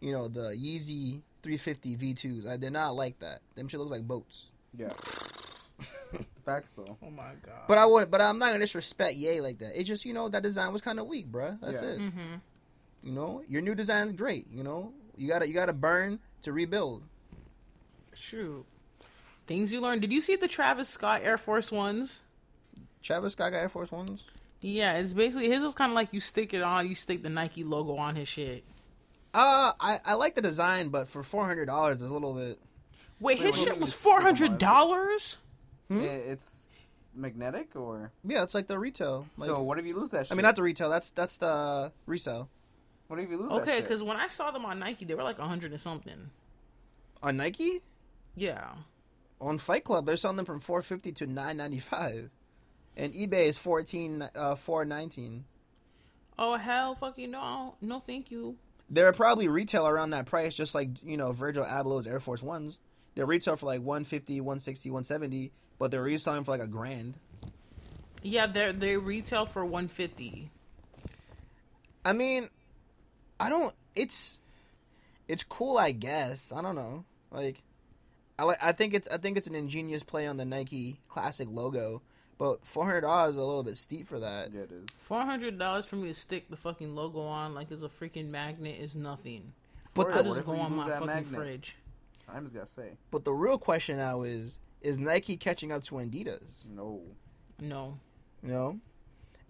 [SPEAKER 2] you know, the Yeezy 350 V2s. I did not like that. Them shit looks like boats.
[SPEAKER 3] Yeah. Facts though.
[SPEAKER 1] Oh my god.
[SPEAKER 2] But I would, but I'm not gonna disrespect Ye like that. It's just you know that design was kind of weak, bruh. That's
[SPEAKER 3] Yeah.
[SPEAKER 2] it.
[SPEAKER 1] Mm-hmm.
[SPEAKER 2] You know, your new design's great. You know, you gotta you gotta burn to rebuild.
[SPEAKER 1] Shoot. Things you learned. Did you see the Travis Scott Air Force Ones?
[SPEAKER 2] Travis Scott got Air Force Ones.
[SPEAKER 1] Yeah, it's basically his is kind of like you stick it on, you stick the Nike logo on his shit.
[SPEAKER 2] Uh, I I like the design, but for four hundred dollars, it's a little bit.
[SPEAKER 1] Wait,
[SPEAKER 3] Wait,
[SPEAKER 1] his shit was
[SPEAKER 3] you stick 'em
[SPEAKER 1] four
[SPEAKER 3] on?
[SPEAKER 1] hundred dollars.
[SPEAKER 2] Hmm?
[SPEAKER 3] It's magnetic or
[SPEAKER 2] Yeah, it's like the retail. Like,
[SPEAKER 3] so. What if you lose that? shit?
[SPEAKER 2] I mean, not the retail. That's that's the resale
[SPEAKER 3] What if you lose?
[SPEAKER 1] Okay, because when I saw them on Nike, they were like a hundred and something.
[SPEAKER 2] on Nike.
[SPEAKER 1] Yeah.
[SPEAKER 2] On Flight Club, they're selling them from four fifty to nine ninety five, and eBay is fourteen uh four nineteen.
[SPEAKER 1] Oh hell, fucking no, no, thank you.
[SPEAKER 2] They're probably retail around that price, just like you know Virgil Abloh's Air Force Ones. They retail for like 150, 160, 170, but they're reselling for like a grand.
[SPEAKER 1] Yeah, they they retail for one fifty.
[SPEAKER 2] I mean, I don't. It's it's cool, I guess. I don't know. Like, I like. I think it's. I think it's an ingenious play on the Nike Classic logo, but four hundred dollars is a little bit steep for that.
[SPEAKER 3] yeah, it is.
[SPEAKER 1] Four hundred dollars for me to stick the fucking logo on like it's a freaking magnet is nothing.
[SPEAKER 2] But
[SPEAKER 3] Or
[SPEAKER 1] I
[SPEAKER 2] the,
[SPEAKER 3] what
[SPEAKER 1] just
[SPEAKER 3] if
[SPEAKER 1] go
[SPEAKER 3] we
[SPEAKER 1] on
[SPEAKER 3] lose
[SPEAKER 1] my
[SPEAKER 3] that
[SPEAKER 1] fucking
[SPEAKER 3] magnet?
[SPEAKER 1] fridge.
[SPEAKER 3] I'm just gonna say
[SPEAKER 2] but the real question now is: Is Nike catching up to Adidas?
[SPEAKER 3] no.
[SPEAKER 1] No.
[SPEAKER 2] No.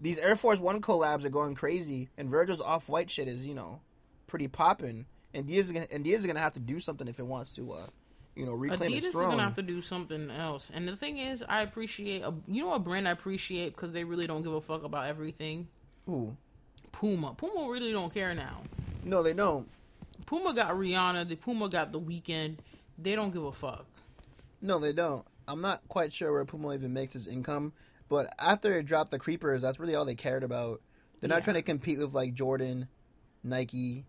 [SPEAKER 2] these Air Force One collabs are going crazy, and Virgil's off white shit is you know pretty popping. And Adidas, is gonna, is gonna have to do something if it wants to, uh, you know, reclaim
[SPEAKER 1] Adidas
[SPEAKER 2] its
[SPEAKER 1] is gonna have to do something else. And the thing is, I appreciate a you know a brand I appreciate because they really don't give a fuck about everything.
[SPEAKER 2] Ooh.
[SPEAKER 1] Puma. Puma really don't care now.
[SPEAKER 2] No, they don't.
[SPEAKER 1] Puma got Rihanna. The Puma got the Weeknd. They don't give a fuck.
[SPEAKER 2] No, they don't. I'm not quite sure where Puma even makes his income, but after it dropped the creepers, that's really all they cared about. They're not trying to compete with like Jordan, Nike.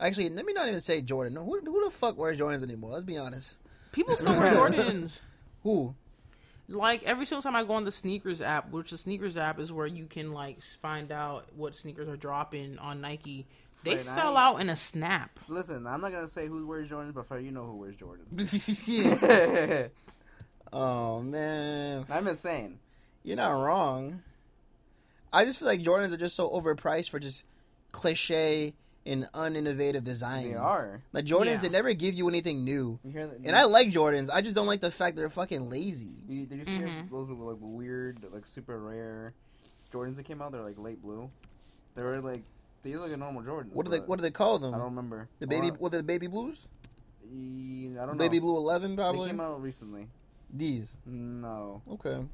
[SPEAKER 2] Actually, let me not even say Jordan. No, who, who the fuck wears Jordans anymore? Let's be honest.
[SPEAKER 1] People still wear Jordans.
[SPEAKER 2] Who?
[SPEAKER 1] Like every single time I go on the SNKRS app, which the SNKRS app is where you can like find out what sneakers are dropping on Nike. They
[SPEAKER 3] Right,
[SPEAKER 1] sell
[SPEAKER 3] I-
[SPEAKER 1] out in a snap.
[SPEAKER 3] Listen, I'm not gonna say who wears Jordans, but for you know who wears Jordans.
[SPEAKER 2] yeah. Oh man,
[SPEAKER 3] I'm insane.
[SPEAKER 2] you're not wrong. I just feel like Jordans are just so overpriced for just cliche and uninnovative designs.
[SPEAKER 3] They are.
[SPEAKER 2] Like Jordans,
[SPEAKER 1] Yeah.
[SPEAKER 2] they never give you anything new.
[SPEAKER 3] You hear that?
[SPEAKER 2] And I like Jordans. I just don't like the fact they're fucking lazy.
[SPEAKER 3] You, did you see
[SPEAKER 1] Mhm.
[SPEAKER 3] those like weird, like super rare Jordans that came out? They're like light blue. They were like they look like a normal Jordan.
[SPEAKER 2] What do they What do they call them?
[SPEAKER 3] I don't remember.
[SPEAKER 2] The baby.
[SPEAKER 3] Or-
[SPEAKER 2] What the baby blues?
[SPEAKER 3] I don't know.
[SPEAKER 2] Baby blue eleven
[SPEAKER 3] They
[SPEAKER 2] probably.
[SPEAKER 3] came out recently.
[SPEAKER 2] These.
[SPEAKER 3] No.
[SPEAKER 2] Okay.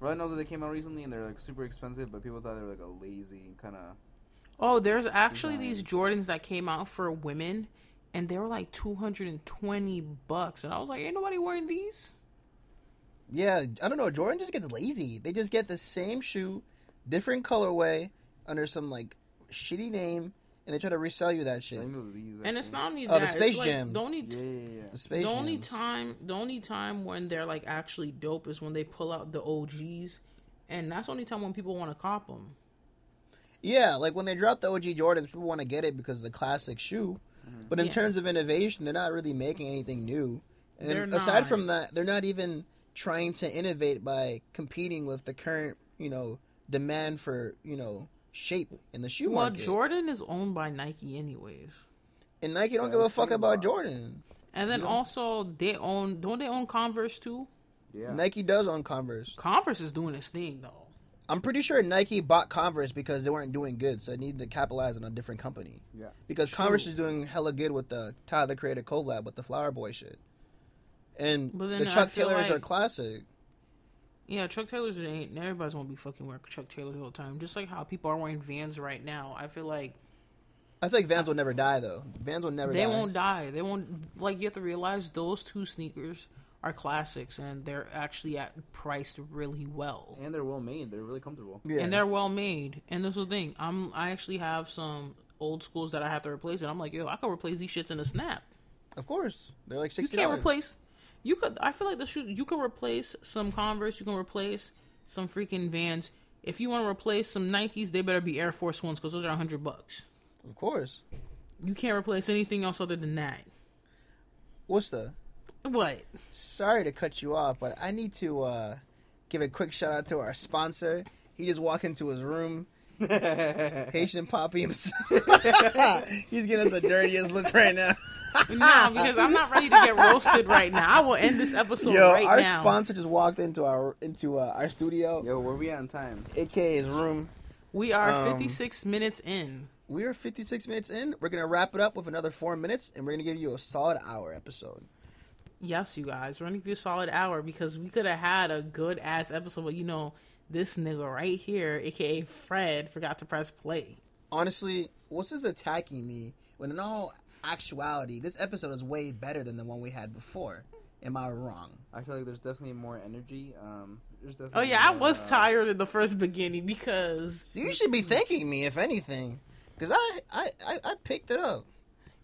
[SPEAKER 3] But I know that they came out recently and they're like super expensive, but people thought they were like a lazy kind of.
[SPEAKER 1] Oh, there's actually
[SPEAKER 3] Design.
[SPEAKER 1] these Jordans that came out for women, and they were like two hundred and twenty bucks, and I was like, ain't nobody wearing these.
[SPEAKER 2] Yeah, I don't know. Jordan just gets lazy. They just get the same shoe, different colorway, under some like shitty name, and they try to resell you that
[SPEAKER 3] I
[SPEAKER 2] shit.
[SPEAKER 3] know these.
[SPEAKER 1] And it's not only that.
[SPEAKER 2] Oh, the. Space
[SPEAKER 1] it's like,
[SPEAKER 2] Jams.
[SPEAKER 1] The only
[SPEAKER 3] Yeah, yeah, yeah.
[SPEAKER 2] The space.
[SPEAKER 1] the only
[SPEAKER 2] Jams.
[SPEAKER 1] time the only time when they're like actually dope is when they pull out the OGs, and that's the only time when people want to cop them.
[SPEAKER 2] Yeah, like when they dropped the OG Jordans, people want to get it because it's a classic shoe. Mm-hmm. But in
[SPEAKER 1] Yeah.
[SPEAKER 2] terms of innovation, they're not really making anything new. And
[SPEAKER 1] They're
[SPEAKER 2] aside
[SPEAKER 1] not.
[SPEAKER 2] from that, they're not even trying to innovate by competing with the current, you know, demand for you know shape in the shoe
[SPEAKER 1] Well,
[SPEAKER 2] market.
[SPEAKER 1] Jordan is owned by Nike, anyways.
[SPEAKER 2] and Nike don't
[SPEAKER 3] Yeah,
[SPEAKER 2] give a fuck
[SPEAKER 3] crazy.
[SPEAKER 2] about Jordan.
[SPEAKER 1] And then
[SPEAKER 2] Yeah.
[SPEAKER 1] also they own don't they own Converse too?
[SPEAKER 3] Yeah.
[SPEAKER 2] Nike does own Converse.
[SPEAKER 1] Converse is doing its thing though.
[SPEAKER 2] I'm pretty sure Nike bought Converse because they weren't doing good, so they needed to capitalize on a different company.
[SPEAKER 3] Yeah.
[SPEAKER 2] Because
[SPEAKER 3] True.
[SPEAKER 2] Converse is doing hella good with the Tyler the Creator collab with the Flower Boy shit. And the Chuck
[SPEAKER 1] feel
[SPEAKER 2] Taylors are classic.
[SPEAKER 1] Yeah, Chuck Taylors ain't everybody's gonna be fucking wearing Chuck Taylors all the time. Just like how people are wearing Vans right now. I feel like
[SPEAKER 2] I feel like Vans will never die though. Vans will never die.
[SPEAKER 1] they
[SPEAKER 2] die.
[SPEAKER 1] won't die. They won't like you have to realize those two sneakers are classics and they're actually at priced really well.
[SPEAKER 3] And they're well made. They're really comfortable.
[SPEAKER 2] Yeah.
[SPEAKER 1] And they're well made. And this is the thing. I'm I actually have some old schools that I have to replace and I'm like, yo, I can replace these shits in a snap.
[SPEAKER 2] of course. They're like sixty.
[SPEAKER 1] You
[SPEAKER 2] can't
[SPEAKER 1] replace. You could. I feel like the shoe. You can replace some Converse. You can replace some freaking Vans. If you want to replace some Nikes, they better be Air Force Ones because those are a hundred bucks.
[SPEAKER 2] Of course.
[SPEAKER 1] You can't replace anything else other than that.
[SPEAKER 2] What's the
[SPEAKER 1] What?
[SPEAKER 2] sorry to cut you off, but I need to uh give a quick shout out to our sponsor. He just walked into his room. Haitian Poppy himself. He's giving us the dirtiest look right now.
[SPEAKER 1] No, because I'm not ready to get roasted right now. I will end this episode
[SPEAKER 2] Yo,
[SPEAKER 1] right
[SPEAKER 2] our
[SPEAKER 1] now.
[SPEAKER 2] sponsor just walked into our into uh, our studio,
[SPEAKER 3] Yo, where we at in time?
[SPEAKER 2] aka his room.
[SPEAKER 1] we are
[SPEAKER 2] um,
[SPEAKER 1] 56 minutes in.
[SPEAKER 2] We are 56 minutes in. We're gonna wrap it up with another four minutes, and we're gonna give you a solid hour episode.
[SPEAKER 1] Yes, you guys, we're gonna give you a solid hour because we could have had a good ass episode, but you know, this nigga right here, aka Fred, forgot to press play.
[SPEAKER 2] Honestly, what's this attacking me? When in all actuality, this episode is way better than the one we had before. Am I wrong?
[SPEAKER 3] I feel like there's definitely more energy. Um, there's definitely
[SPEAKER 1] Oh
[SPEAKER 3] definitely.
[SPEAKER 1] yeah, I was
[SPEAKER 3] uh,
[SPEAKER 1] tired in the first beginning because
[SPEAKER 2] So you should be thanking me, if anything, because I, I I I picked it up.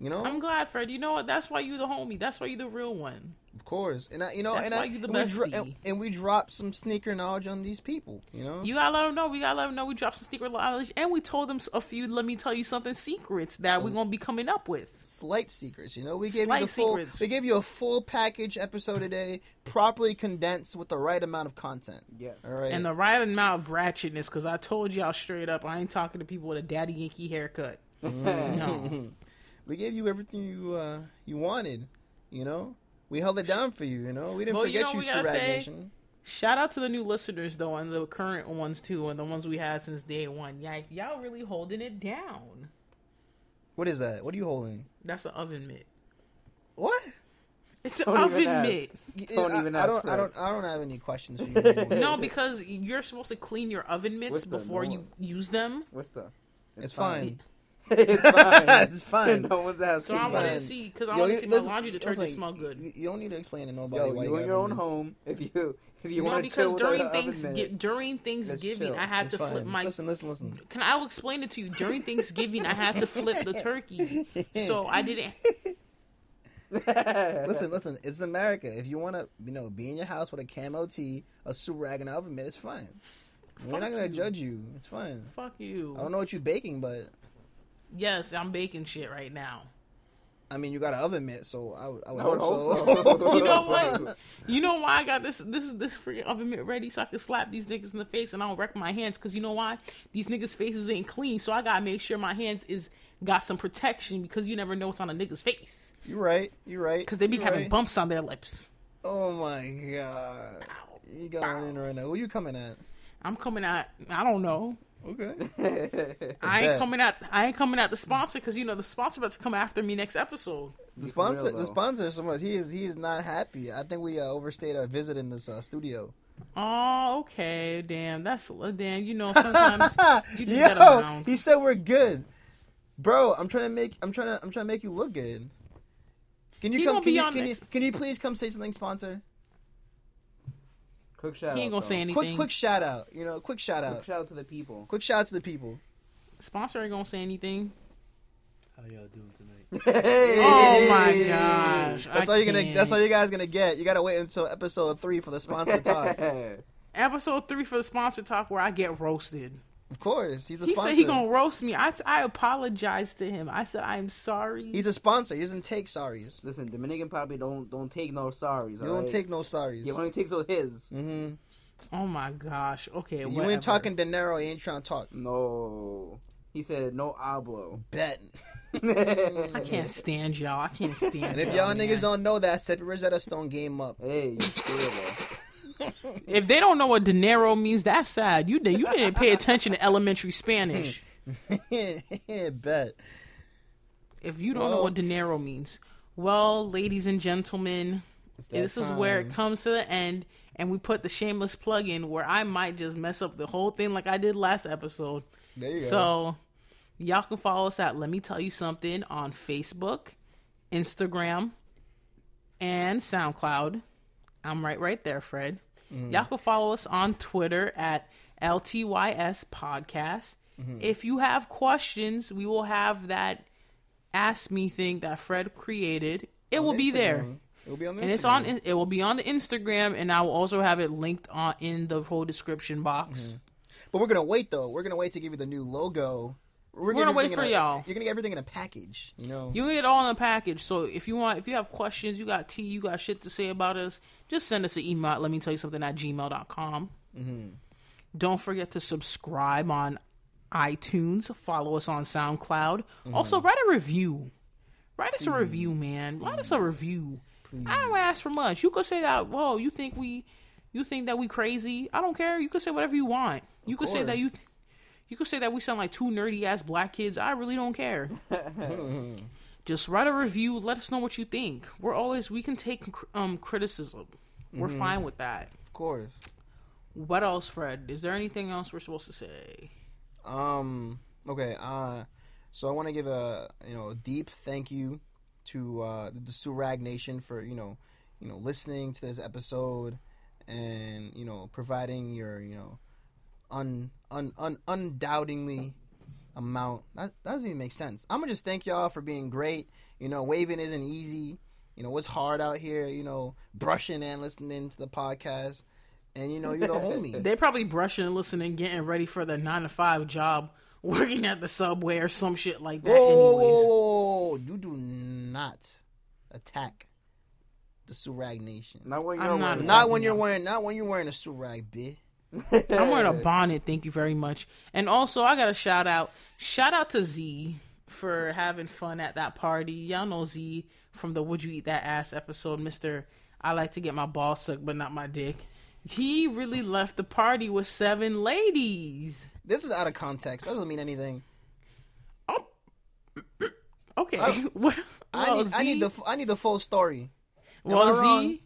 [SPEAKER 2] You know,
[SPEAKER 1] I'm glad, Fred. You know what? That's why you the homie. That's why you the real one.
[SPEAKER 2] of course, and I, you know,
[SPEAKER 1] That's
[SPEAKER 2] and
[SPEAKER 1] why
[SPEAKER 2] I,
[SPEAKER 1] you the
[SPEAKER 2] and we dro- and, and we dropped some sneaker knowledge on these people. You know,
[SPEAKER 1] You gotta let them know. We gotta let them know we dropped some sneaker knowledge, and we told them a few. Let me tell you something secrets that we're um, gonna be coming up with.
[SPEAKER 2] slight secrets. You know, we gave you
[SPEAKER 1] Slight
[SPEAKER 2] the full.
[SPEAKER 1] secrets.
[SPEAKER 2] We gave you a full package episode today, properly condensed with the right amount of content.
[SPEAKER 3] Yes.
[SPEAKER 2] All right,
[SPEAKER 1] And the right amount of ratchetness, because I told y'all straight up, I ain't talking to people with a daddy Yankee haircut. Mm. No.
[SPEAKER 2] we gave you everything you uh, you wanted. You know, we held it down for you. You know, we didn't
[SPEAKER 1] Well, you
[SPEAKER 2] forget
[SPEAKER 1] know
[SPEAKER 2] you,
[SPEAKER 1] what
[SPEAKER 2] Surag? Nation.
[SPEAKER 1] Shout out to the new listeners though, and the current ones too, and the ones we had since day one. Yeah, y'all really holding it down.
[SPEAKER 2] What is that? What are you holding?
[SPEAKER 1] That's an oven mitt.
[SPEAKER 2] What?
[SPEAKER 1] It's an
[SPEAKER 3] Don't even
[SPEAKER 1] oven
[SPEAKER 3] ask.
[SPEAKER 1] mitt.
[SPEAKER 3] Don't
[SPEAKER 2] I,
[SPEAKER 3] even
[SPEAKER 2] I don't.
[SPEAKER 3] for
[SPEAKER 2] I don't. I don't have any questions for you.
[SPEAKER 1] No, because you're supposed to clean your oven mitts
[SPEAKER 3] What's the
[SPEAKER 1] before
[SPEAKER 3] no-
[SPEAKER 1] you use them.
[SPEAKER 3] What's the?
[SPEAKER 2] it's fine.
[SPEAKER 3] It's fine.
[SPEAKER 2] it's fine.
[SPEAKER 3] no one's asking.
[SPEAKER 1] So I
[SPEAKER 2] It's
[SPEAKER 1] want
[SPEAKER 2] fine.
[SPEAKER 1] to see because I
[SPEAKER 2] Yo,
[SPEAKER 1] want
[SPEAKER 2] you-
[SPEAKER 1] to see my
[SPEAKER 2] listen-
[SPEAKER 1] laundry detergent
[SPEAKER 2] listen,
[SPEAKER 1] smell good.
[SPEAKER 2] You, you don't need to explain to nobody
[SPEAKER 3] Yo,
[SPEAKER 2] why
[SPEAKER 3] you
[SPEAKER 2] you
[SPEAKER 3] in your own
[SPEAKER 2] ovens.
[SPEAKER 3] home. If you if you
[SPEAKER 1] no,
[SPEAKER 3] want to
[SPEAKER 1] because
[SPEAKER 3] chill
[SPEAKER 1] during
[SPEAKER 3] without an oven
[SPEAKER 1] Thanksgiving, during Thanksgiving. I had
[SPEAKER 2] It's
[SPEAKER 1] to flip my.
[SPEAKER 2] Listen, listen, listen.
[SPEAKER 1] Can I explain it to you? During Thanksgiving, I had to flip the turkey, so I didn't.
[SPEAKER 2] listen, listen. It's America. If you want to, you know, be in your house with a camo tee, a super rag, and an oven mitt, it's fine. We're not gonna
[SPEAKER 1] you.
[SPEAKER 2] judge you. It's fine.
[SPEAKER 1] Fuck you.
[SPEAKER 2] I don't know what you're baking, but
[SPEAKER 1] Yes, I'm baking shit right now.
[SPEAKER 2] I mean, you got an oven mitt, so I would, I would
[SPEAKER 3] I would
[SPEAKER 2] hope,
[SPEAKER 3] hope
[SPEAKER 2] so.
[SPEAKER 3] so.
[SPEAKER 1] You know what? You know why I got this this this freaking oven mitt ready so I can slap these niggas in the face and I don't wreck my hands because you know why? These niggas' faces ain't clean, so I gotta make sure my hands is got some protection because you never know what's on a nigga's face
[SPEAKER 2] You're right. You're right.
[SPEAKER 1] because they be
[SPEAKER 2] You're
[SPEAKER 1] having
[SPEAKER 2] right.
[SPEAKER 1] bumps on their lips.
[SPEAKER 2] Oh my god. You going in right now. Who you coming at?
[SPEAKER 1] I'm coming at I don't know.
[SPEAKER 2] Okay.
[SPEAKER 1] I ain't coming at I ain't coming at the sponsor because you know the sponsor about to come after me next episode.
[SPEAKER 2] The sponsor,
[SPEAKER 3] real,
[SPEAKER 2] the sponsor, is someone he is he is not happy. I think we uh, overstayed our visit in this uh, studio.
[SPEAKER 1] Oh, okay, damn. That's damn. You know sometimes you just
[SPEAKER 2] Yo,
[SPEAKER 1] gotta bounce.
[SPEAKER 2] he said we're good, bro. I'm trying to make I'm trying to I'm trying to make you look good. Can you
[SPEAKER 1] He
[SPEAKER 2] come?
[SPEAKER 1] gonna
[SPEAKER 2] Can
[SPEAKER 1] be
[SPEAKER 2] you can you, can you please come say something, sponsor?
[SPEAKER 3] Quick shout
[SPEAKER 1] He ain't
[SPEAKER 3] out,
[SPEAKER 1] gonna say anything.
[SPEAKER 2] Quick quick shout out. You know, quick shout out.
[SPEAKER 3] Quick shout out to the people.
[SPEAKER 2] Quick shout out to the people.
[SPEAKER 1] Sponsor ain't gonna say anything.
[SPEAKER 4] How y'all doing tonight?
[SPEAKER 1] Oh my gosh!
[SPEAKER 2] That's
[SPEAKER 1] I
[SPEAKER 2] all you're gonna. That's all you guys gonna get. You gotta wait until episode three for the sponsor talk.
[SPEAKER 1] Episode three for the sponsor talk where I get roasted.
[SPEAKER 2] Of course, he's a
[SPEAKER 1] He
[SPEAKER 2] sponsor.
[SPEAKER 1] said he gonna roast me. I I apologized to him. I said I'm sorry.
[SPEAKER 2] He's a sponsor. He doesn't take sorries.
[SPEAKER 3] Listen, Dominican probably don't don't take no sorries.
[SPEAKER 2] You don't take no sorries.
[SPEAKER 3] He only takes all his.
[SPEAKER 2] hmm
[SPEAKER 1] Oh my gosh. Okay.
[SPEAKER 2] You
[SPEAKER 1] whatever.
[SPEAKER 2] ain't talking dinero. You ain't trying to talk.
[SPEAKER 3] No. He said no hablo.
[SPEAKER 2] Bet.
[SPEAKER 1] I can't stand y'all. I can't stand.
[SPEAKER 2] And if
[SPEAKER 1] y'all,
[SPEAKER 2] y'all
[SPEAKER 1] man.
[SPEAKER 2] niggas don't know that, set Rosetta Stone game up.
[SPEAKER 3] Hey, you sure
[SPEAKER 1] if they don't know what dinero means, that's sad. You did. You didn't pay attention to elementary Spanish.
[SPEAKER 2] Bet.
[SPEAKER 1] If you don't know
[SPEAKER 2] Well-
[SPEAKER 1] what dinero means, well, ladies and gentlemen, this is where it comes to the end, and we put the shameless plug in where I might just mess up the whole thing like I did last episode.
[SPEAKER 2] There you go.
[SPEAKER 1] So, y'all can follow us at Let Me Tell You Something on Facebook, Instagram, and SoundCloud. I'm right, right there, Fred.
[SPEAKER 2] Mm-hmm.
[SPEAKER 1] Y'all can follow us on Twitter at LTYS Podcast.
[SPEAKER 2] Mm-hmm.
[SPEAKER 1] If you have questions, we will have that Ask Me thing that Fred created. It
[SPEAKER 2] On
[SPEAKER 1] will be there.
[SPEAKER 2] It will be on the
[SPEAKER 1] And it's on.
[SPEAKER 2] Instagram.
[SPEAKER 1] It will be on the Instagram, and I will also have it linked on in the whole description box.
[SPEAKER 2] Mm-hmm. But we're gonna wait though. We're gonna wait to give you the new logo. We're,
[SPEAKER 1] gonna wait for
[SPEAKER 2] a-
[SPEAKER 1] y'all.
[SPEAKER 2] You're gonna get everything in a package. You know.
[SPEAKER 1] You get it all in a package. So if you want, if you have questions, you got tea, you got shit to say about us, just send us an email. At let me tell you something at gmail.com.
[SPEAKER 2] Mm-hmm.
[SPEAKER 1] Don't forget to subscribe on iTunes. Follow us on SoundCloud.
[SPEAKER 2] Mm-hmm.
[SPEAKER 1] Also, write a review. Write us a review, man. Write us a review. I don't ask for much. You could say that. Whoa, you think we, you think that we crazy? I don't care. You could say whatever you want. You could say that you. You could say that we sound like two nerdy ass black kids. I really don't care. Just write a review. Let us know what you think. We're always we can take um criticism. We're fine with that.
[SPEAKER 2] Of course.
[SPEAKER 1] What else, Fred? Is there anything else we're supposed to say?
[SPEAKER 2] Um. Okay. Uh. So I want to give a you know a deep thank you to uh, the Durag Nation for you know you know listening to this episode and you know providing your you know un un, un undoubtingly amount that, that doesn't even make sense. I'm gonna just thank y'all for being great. You know, waving isn't easy. You know, it's hard out here. You know, brushing and listening to the podcast, and you know you're the homie.
[SPEAKER 1] They probably brushing and listening, getting ready for the nine to five job, working at the subway or some shit like that.
[SPEAKER 2] Whoa, whoa,
[SPEAKER 1] anyways,
[SPEAKER 2] whoa, whoa, whoa. You do not attack the Durag Nation.
[SPEAKER 3] Not when you're
[SPEAKER 1] not
[SPEAKER 3] wearing-
[SPEAKER 2] Not when you're wearing not when you're wearing a Durag bit.
[SPEAKER 1] I'm wearing a bonnet. Thank you very much. And also, I got a shout out. Shout out to Z for having fun at that party. Y'all know Z from the "Would You Eat That Ass" episode, Mister. I like to get my ball sucked, but not my dick. He really left the party with seven ladies.
[SPEAKER 2] This is out of context. That doesn't mean anything.
[SPEAKER 1] Oh, okay.
[SPEAKER 2] I-
[SPEAKER 1] well,
[SPEAKER 2] I need
[SPEAKER 1] Z,
[SPEAKER 2] I need the I need the full story. Am
[SPEAKER 1] well, Z?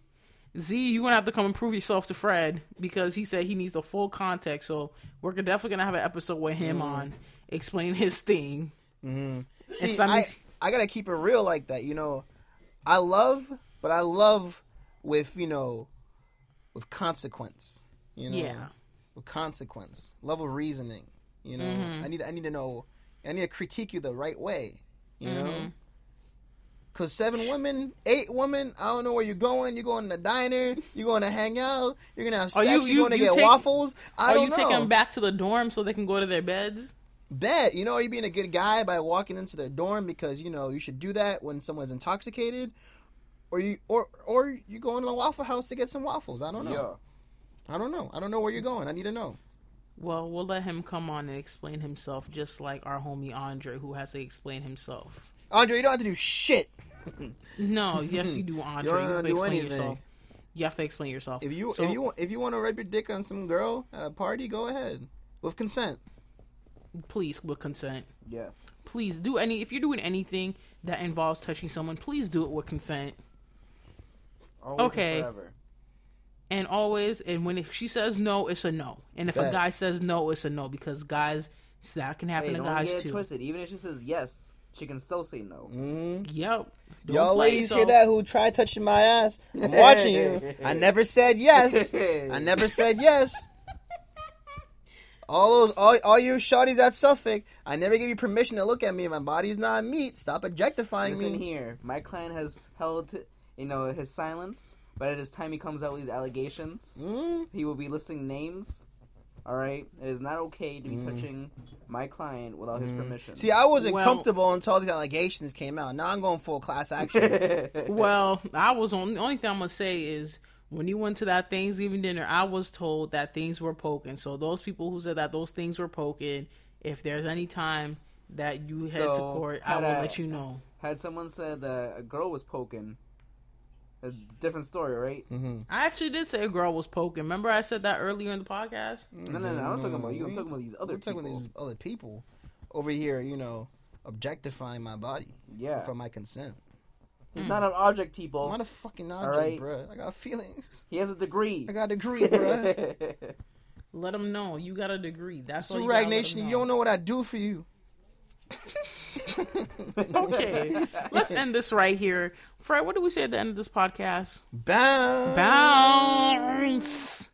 [SPEAKER 1] Z, you're gonna have to come and prove yourself to Fred because he said he needs the full context. So we're definitely gonna have an episode with him on explain his thing.
[SPEAKER 2] See,
[SPEAKER 1] some-
[SPEAKER 2] I I gotta keep it real like that. You know, I love, but I love with you know, with consequence. You know,
[SPEAKER 1] Yeah.
[SPEAKER 2] with consequence, love of reasoning. You know,
[SPEAKER 1] Mm-hmm.
[SPEAKER 2] I need I need to know. I need to critique you the right way. You
[SPEAKER 1] Mm-hmm.
[SPEAKER 2] know. Cause seven women, eight women, I don't know where you're going. You're going to the diner. You're going to hang out. You're gonna have
[SPEAKER 1] Are
[SPEAKER 2] sex.
[SPEAKER 1] you-
[SPEAKER 2] You,
[SPEAKER 1] you-
[SPEAKER 2] are going to
[SPEAKER 1] you
[SPEAKER 2] get
[SPEAKER 1] take-
[SPEAKER 2] waffles. I
[SPEAKER 1] Are
[SPEAKER 2] don't
[SPEAKER 1] you
[SPEAKER 2] know.
[SPEAKER 1] taking them back to the dorm so they can go to their beds?
[SPEAKER 2] Bet you know, are you being a good guy by walking into the dorm because you know you should do that when someone's intoxicated, or you or or you going to the Waffle House to get some waffles? I don't know.
[SPEAKER 3] Yeah.
[SPEAKER 2] I don't know. I don't know where you're going. I need to know.
[SPEAKER 1] Well, we'll let him come on and explain himself, just like our homie Andre, who has to explain himself.
[SPEAKER 2] Andre, you don't have to do shit.
[SPEAKER 1] No, yes, you do, Andre.
[SPEAKER 2] You
[SPEAKER 1] You,
[SPEAKER 2] don't
[SPEAKER 1] have to
[SPEAKER 2] do
[SPEAKER 1] explain
[SPEAKER 2] anything.
[SPEAKER 1] yourself. You have to explain yourself.
[SPEAKER 2] If you
[SPEAKER 1] So-
[SPEAKER 2] if you want if you want to rub your dick on some girl at a party, go ahead with consent.
[SPEAKER 1] please, with consent,
[SPEAKER 3] Yes.
[SPEAKER 1] please do any. If you're doing anything that involves touching someone, please do it with consent.
[SPEAKER 3] Always and
[SPEAKER 1] Okay.
[SPEAKER 3] Forever.
[SPEAKER 1] And always, and when she says no, it's a no. And if a guy says no, it's a no because guys, that can happen
[SPEAKER 3] Hey,
[SPEAKER 1] to
[SPEAKER 3] don't
[SPEAKER 1] guys
[SPEAKER 3] get it
[SPEAKER 1] too.
[SPEAKER 3] twisted. Even if she says yes, she can still say no.
[SPEAKER 2] Mm.
[SPEAKER 1] Yep. Don't
[SPEAKER 2] Y'all
[SPEAKER 1] play
[SPEAKER 2] ladies hear that? Who tried touching my ass? I'm watching you. I never said yes. I never said yes. All those, all, all you shawties at Suffolk, I never gave you permission to look at me. My body's not meat. Stop objectifying
[SPEAKER 3] Listen
[SPEAKER 2] me.
[SPEAKER 3] here, my client has held, you know, his silence. But at his time he comes out with these allegations,
[SPEAKER 2] Mm?
[SPEAKER 3] he will be listing names. All right, it is not okay to be touching my client without his permission.
[SPEAKER 2] Mm. See, I wasn't
[SPEAKER 1] Well-
[SPEAKER 2] comfortable until these allegations came out. Now I'm going full class action.
[SPEAKER 1] Well, I was on. The only thing I'm gonna say is when you went to that Thanksgiving dinner, I was told that things were poking. So those people who said that those things were poking, if there's any time that you head to court, I
[SPEAKER 3] had
[SPEAKER 1] will
[SPEAKER 3] I-
[SPEAKER 1] let you know.
[SPEAKER 3] Had someone said that a girl was poking, a different story, right?
[SPEAKER 2] Mm-hmm.
[SPEAKER 1] I actually did say a girl was poking. Remember I said that earlier in the podcast?
[SPEAKER 3] No, no, no. I'm talking about you. I'm talking about these other
[SPEAKER 2] I'm talking
[SPEAKER 3] people.
[SPEAKER 2] about these other people over here. You know, objectifying my body
[SPEAKER 3] Yeah,
[SPEAKER 2] for my consent.
[SPEAKER 3] he's not an object, people.
[SPEAKER 2] I'm
[SPEAKER 3] people.
[SPEAKER 2] not a fucking object,
[SPEAKER 3] Alright.
[SPEAKER 2] bruh. I got feelings.
[SPEAKER 3] He has a degree.
[SPEAKER 2] I got a degree, bruh.
[SPEAKER 1] Let them know you got a degree. That's all you
[SPEAKER 2] Durag
[SPEAKER 1] gotta let
[SPEAKER 2] Nation,
[SPEAKER 1] 'em
[SPEAKER 2] you don't know what I do for you.
[SPEAKER 1] Okay, let's end this right here. Fred, what do we say at the end of this podcast?
[SPEAKER 2] Bounce.
[SPEAKER 1] Bounce.